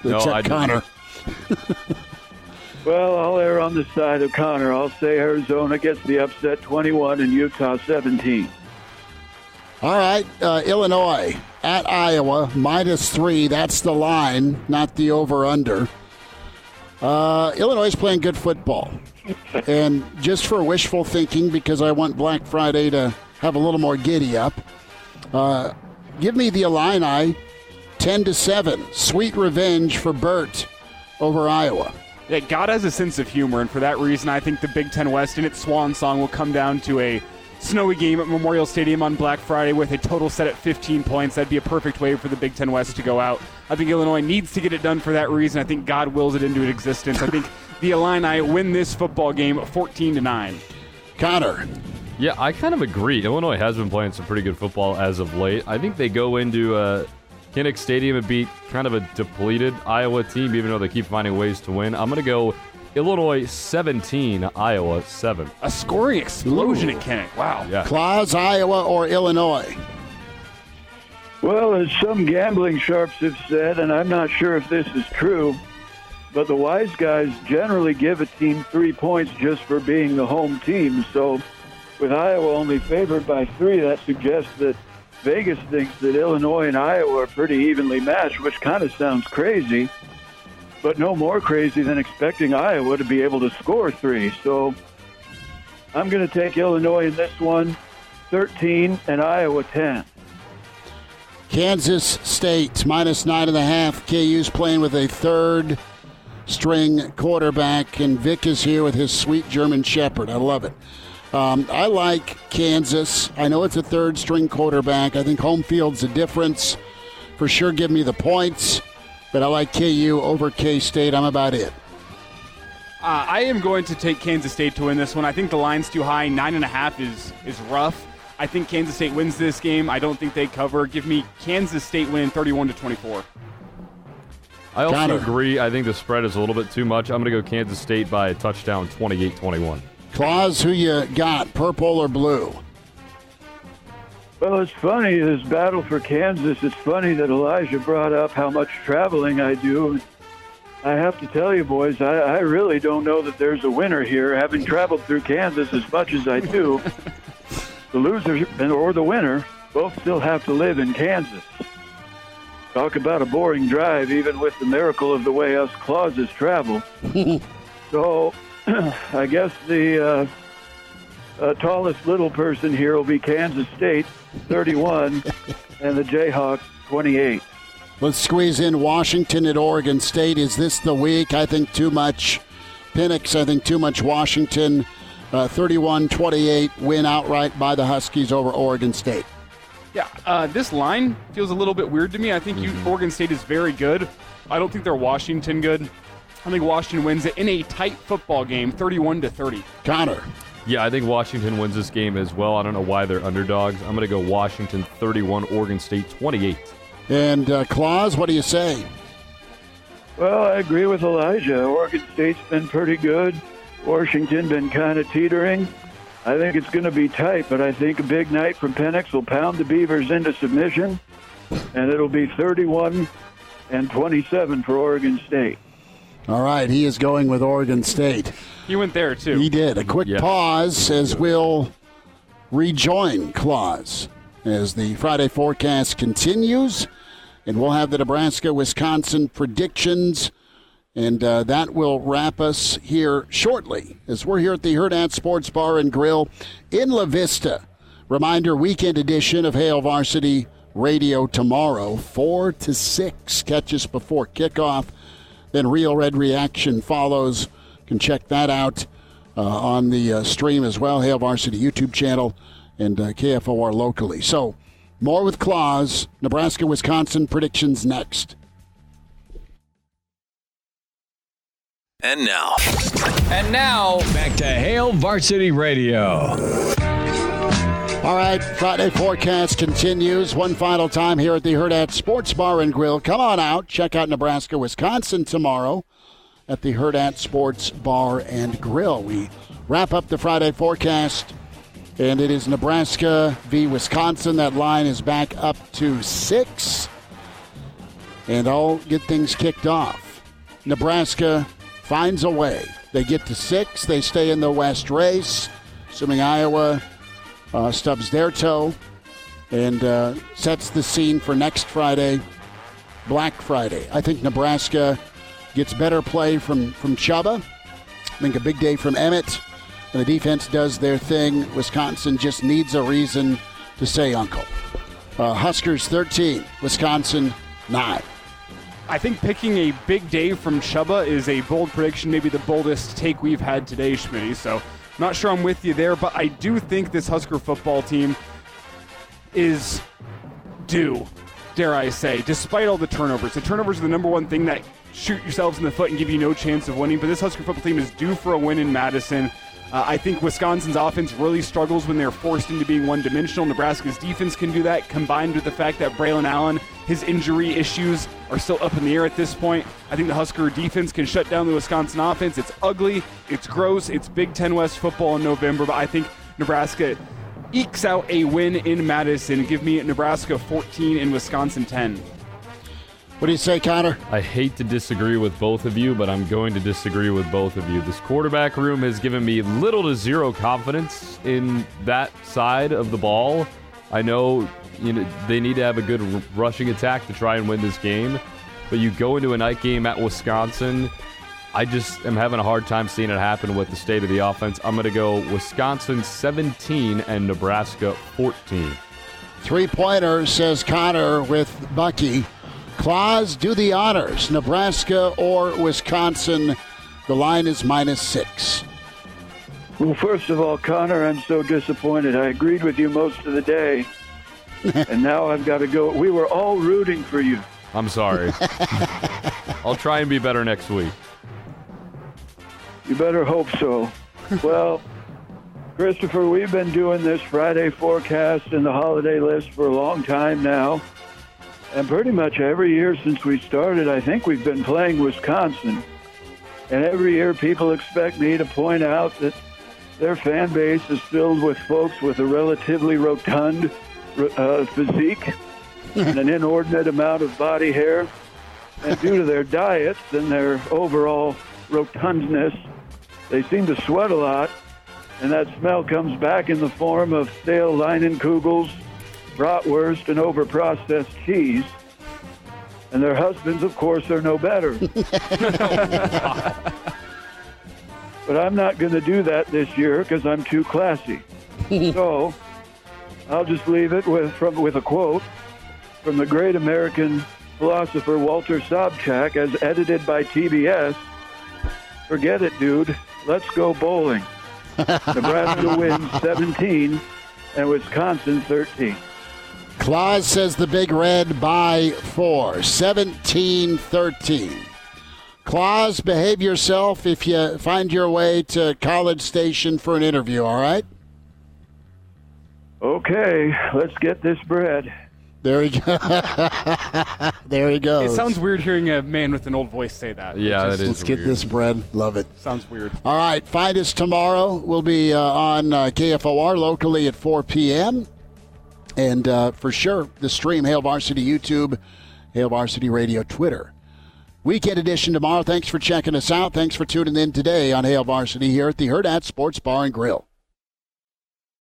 No, Except I Connor. well, I'll err on the side of Connor. I'll say Arizona gets the upset 21 and Utah 17. All right, uh, Illinois at Iowa, minus three. That's the line, not the over under. Uh, Illinois is playing good football. and just for wishful thinking, because I want Black Friday to have a little more giddy up, uh, give me the Illini 10 to 7. Sweet revenge for Burt over Iowa. Yeah, God has a sense of humor, and for that reason, I think the Big Ten West in its swan song will come down to a snowy game at Memorial Stadium on Black Friday with a total set at 15 points. That'd be a perfect way for the Big Ten West to go out. I think Illinois needs to get it done for that reason. I think God wills it into existence. I think the Illini win this football game 14 to 9. Connor. Yeah, I kind of agree. Illinois has been playing some pretty good football as of late. I think they go into uh, Kinnick Stadium and beat kind of a depleted Iowa team, even though they keep finding ways to win. I'm going to go Illinois 17, Iowa 7. A scoring explosion Ooh. at Kinnick. Wow. Yeah. Claus, Iowa, or Illinois? Well, as some gambling sharps have said, and I'm not sure if this is true, but the wise guys generally give a team three points just for being the home team. So with Iowa only favored by three, that suggests that Vegas thinks that Illinois and Iowa are pretty evenly matched, which kind of sounds crazy, but no more crazy than expecting Iowa to be able to score three. So I'm going to take Illinois in this one, 13, and Iowa 10. Kansas State minus nine and a half. KU's playing with a third string quarterback, and Vic is here with his sweet German Shepherd. I love it. Um, I like Kansas. I know it's a third string quarterback. I think home field's a difference. For sure, give me the points, but I like KU over K State. I'm about it. Uh, I am going to take Kansas State to win this one. I think the line's too high. Nine and a half is is rough. I think Kansas State wins this game. I don't think they cover. Give me Kansas State win 31 to 24. I also Connor. agree. I think the spread is a little bit too much. I'm going to go Kansas State by a touchdown 28 21. Claus, who you got, purple or blue? Well, it's funny, this battle for Kansas. It's funny that Elijah brought up how much traveling I do. I have to tell you, boys, I, I really don't know that there's a winner here. Having traveled through Kansas as much as I do, the loser or the winner both still have to live in Kansas. Talk about a boring drive, even with the miracle of the way us Clauses travel. so I guess the uh, uh, tallest little person here will be Kansas State, 31, and the Jayhawks, 28. Let's squeeze in Washington at Oregon State. Is this the week? I think too much. Penix, I think too much Washington. 31 uh, 28 win outright by the Huskies over Oregon State. Yeah, uh, this line feels a little bit weird to me. I think mm-hmm. you, Oregon State is very good. I don't think they're Washington good. I think Washington wins it in a tight football game, 31 to 30. Connor. Yeah, I think Washington wins this game as well. I don't know why they're underdogs. I'm going to go Washington 31, Oregon State 28. And uh, Claus, what do you say? Well, I agree with Elijah. Oregon State's been pretty good. Washington been kind of teetering. I think it's going to be tight, but I think a big night from Penix will pound the Beavers into submission, and it'll be 31 and 27 for Oregon State. All right, he is going with Oregon State. He went there too. He did. A quick yeah. pause as we'll rejoin Claus as the Friday forecast continues, and we'll have the Nebraska Wisconsin predictions. And uh, that will wrap us here shortly as we're here at the Hurrdat Sports Bar and Grill in La Vista. Reminder weekend edition of Hail Varsity Radio tomorrow, 4 to 6. Catch us before kickoff. Then Real Red Reaction follows. You can check that out uh, on the uh, stream as well, Hail Varsity YouTube channel and uh, KFOR locally. So, more with Claus, Nebraska, Wisconsin predictions next. And now. And now, back to Hail Varsity Radio. All right, Friday forecast continues. One final time here at the Hurrdat Sports Bar and Grill. Come on out. Check out Nebraska, Wisconsin tomorrow at the Hurrdat Sports Bar and Grill. We wrap up the Friday forecast, and it is Nebraska v. Wisconsin. That line is back up to six. And I'll get things kicked off. Nebraska finds a way. They get to six. They stay in the West race, assuming Iowa uh, stubs their toe and uh, sets the scene for next Friday, Black Friday. I think Nebraska gets better play from, from Chubba. I think a big day from Emmett. And the defense does their thing. Wisconsin just needs a reason to say uncle. Uh, Huskers 13, Wisconsin 9. I think picking a big day from Chubba is a bold prediction, maybe the boldest take we've had today, Schmitty. So, not sure I'm with you there, but I do think this Husker football team is due, dare I say, despite all the turnovers. The turnovers are the number one thing that shoot yourselves in the foot and give you no chance of winning. But this Husker football team is due for a win in Madison. Uh, I think Wisconsin's offense really struggles when they're forced into being one dimensional. Nebraska's defense can do that, combined with the fact that Braylon Allen, his injury issues are still up in the air at this point. I think the Husker defense can shut down the Wisconsin offense. It's ugly, it's gross, it's Big Ten West football in November, but I think Nebraska ekes out a win in Madison. Give me Nebraska 14 and Wisconsin 10. What do you say, Connor? I hate to disagree with both of you, but I'm going to disagree with both of you. This quarterback room has given me little to zero confidence in that side of the ball. I know you know they need to have a good r- rushing attack to try and win this game, but you go into a night game at Wisconsin. I just am having a hard time seeing it happen with the state of the offense. I'm going to go Wisconsin 17 and Nebraska 14. Three pointer, says Connor with Bucky. Claus, do the honors. Nebraska or Wisconsin. The line is minus six. Well, first of all, Connor, I'm so disappointed. I agreed with you most of the day. and now I've got to go. We were all rooting for you. I'm sorry. I'll try and be better next week. You better hope so. well, Christopher, we've been doing this Friday forecast and the holiday list for a long time now. And pretty much every year since we started, I think we've been playing Wisconsin. And every year people expect me to point out that their fan base is filled with folks with a relatively rotund uh, physique and an inordinate amount of body hair. And due to their diets and their overall rotundness, they seem to sweat a lot. And that smell comes back in the form of stale Leinenkugels bratwurst, and overprocessed cheese. And their husbands, of course, are no better. but I'm not going to do that this year because I'm too classy. so I'll just leave it with from with a quote from the great American philosopher Walter Sobchak, as edited by TBS. Forget it, dude. Let's go bowling. Nebraska wins 17 and Wisconsin 13. Claus says the Big Red by four, 17 13. Claus, behave yourself if you find your way to College Station for an interview, all right? Okay, let's get this bread. There he goes. there he goes. It sounds weird hearing a man with an old voice say that. Yeah, Just- that is Let's get this bread. Love it. Sounds weird. All right, find us tomorrow. We'll be uh, on uh, KFOR locally at 4 p.m. And uh, for sure, the stream, Hail Varsity YouTube, Hail Varsity Radio Twitter. Weekend edition tomorrow. Thanks for checking us out. Thanks for tuning in today on Hail Varsity here at the Hurrdat Sports Bar and Grill.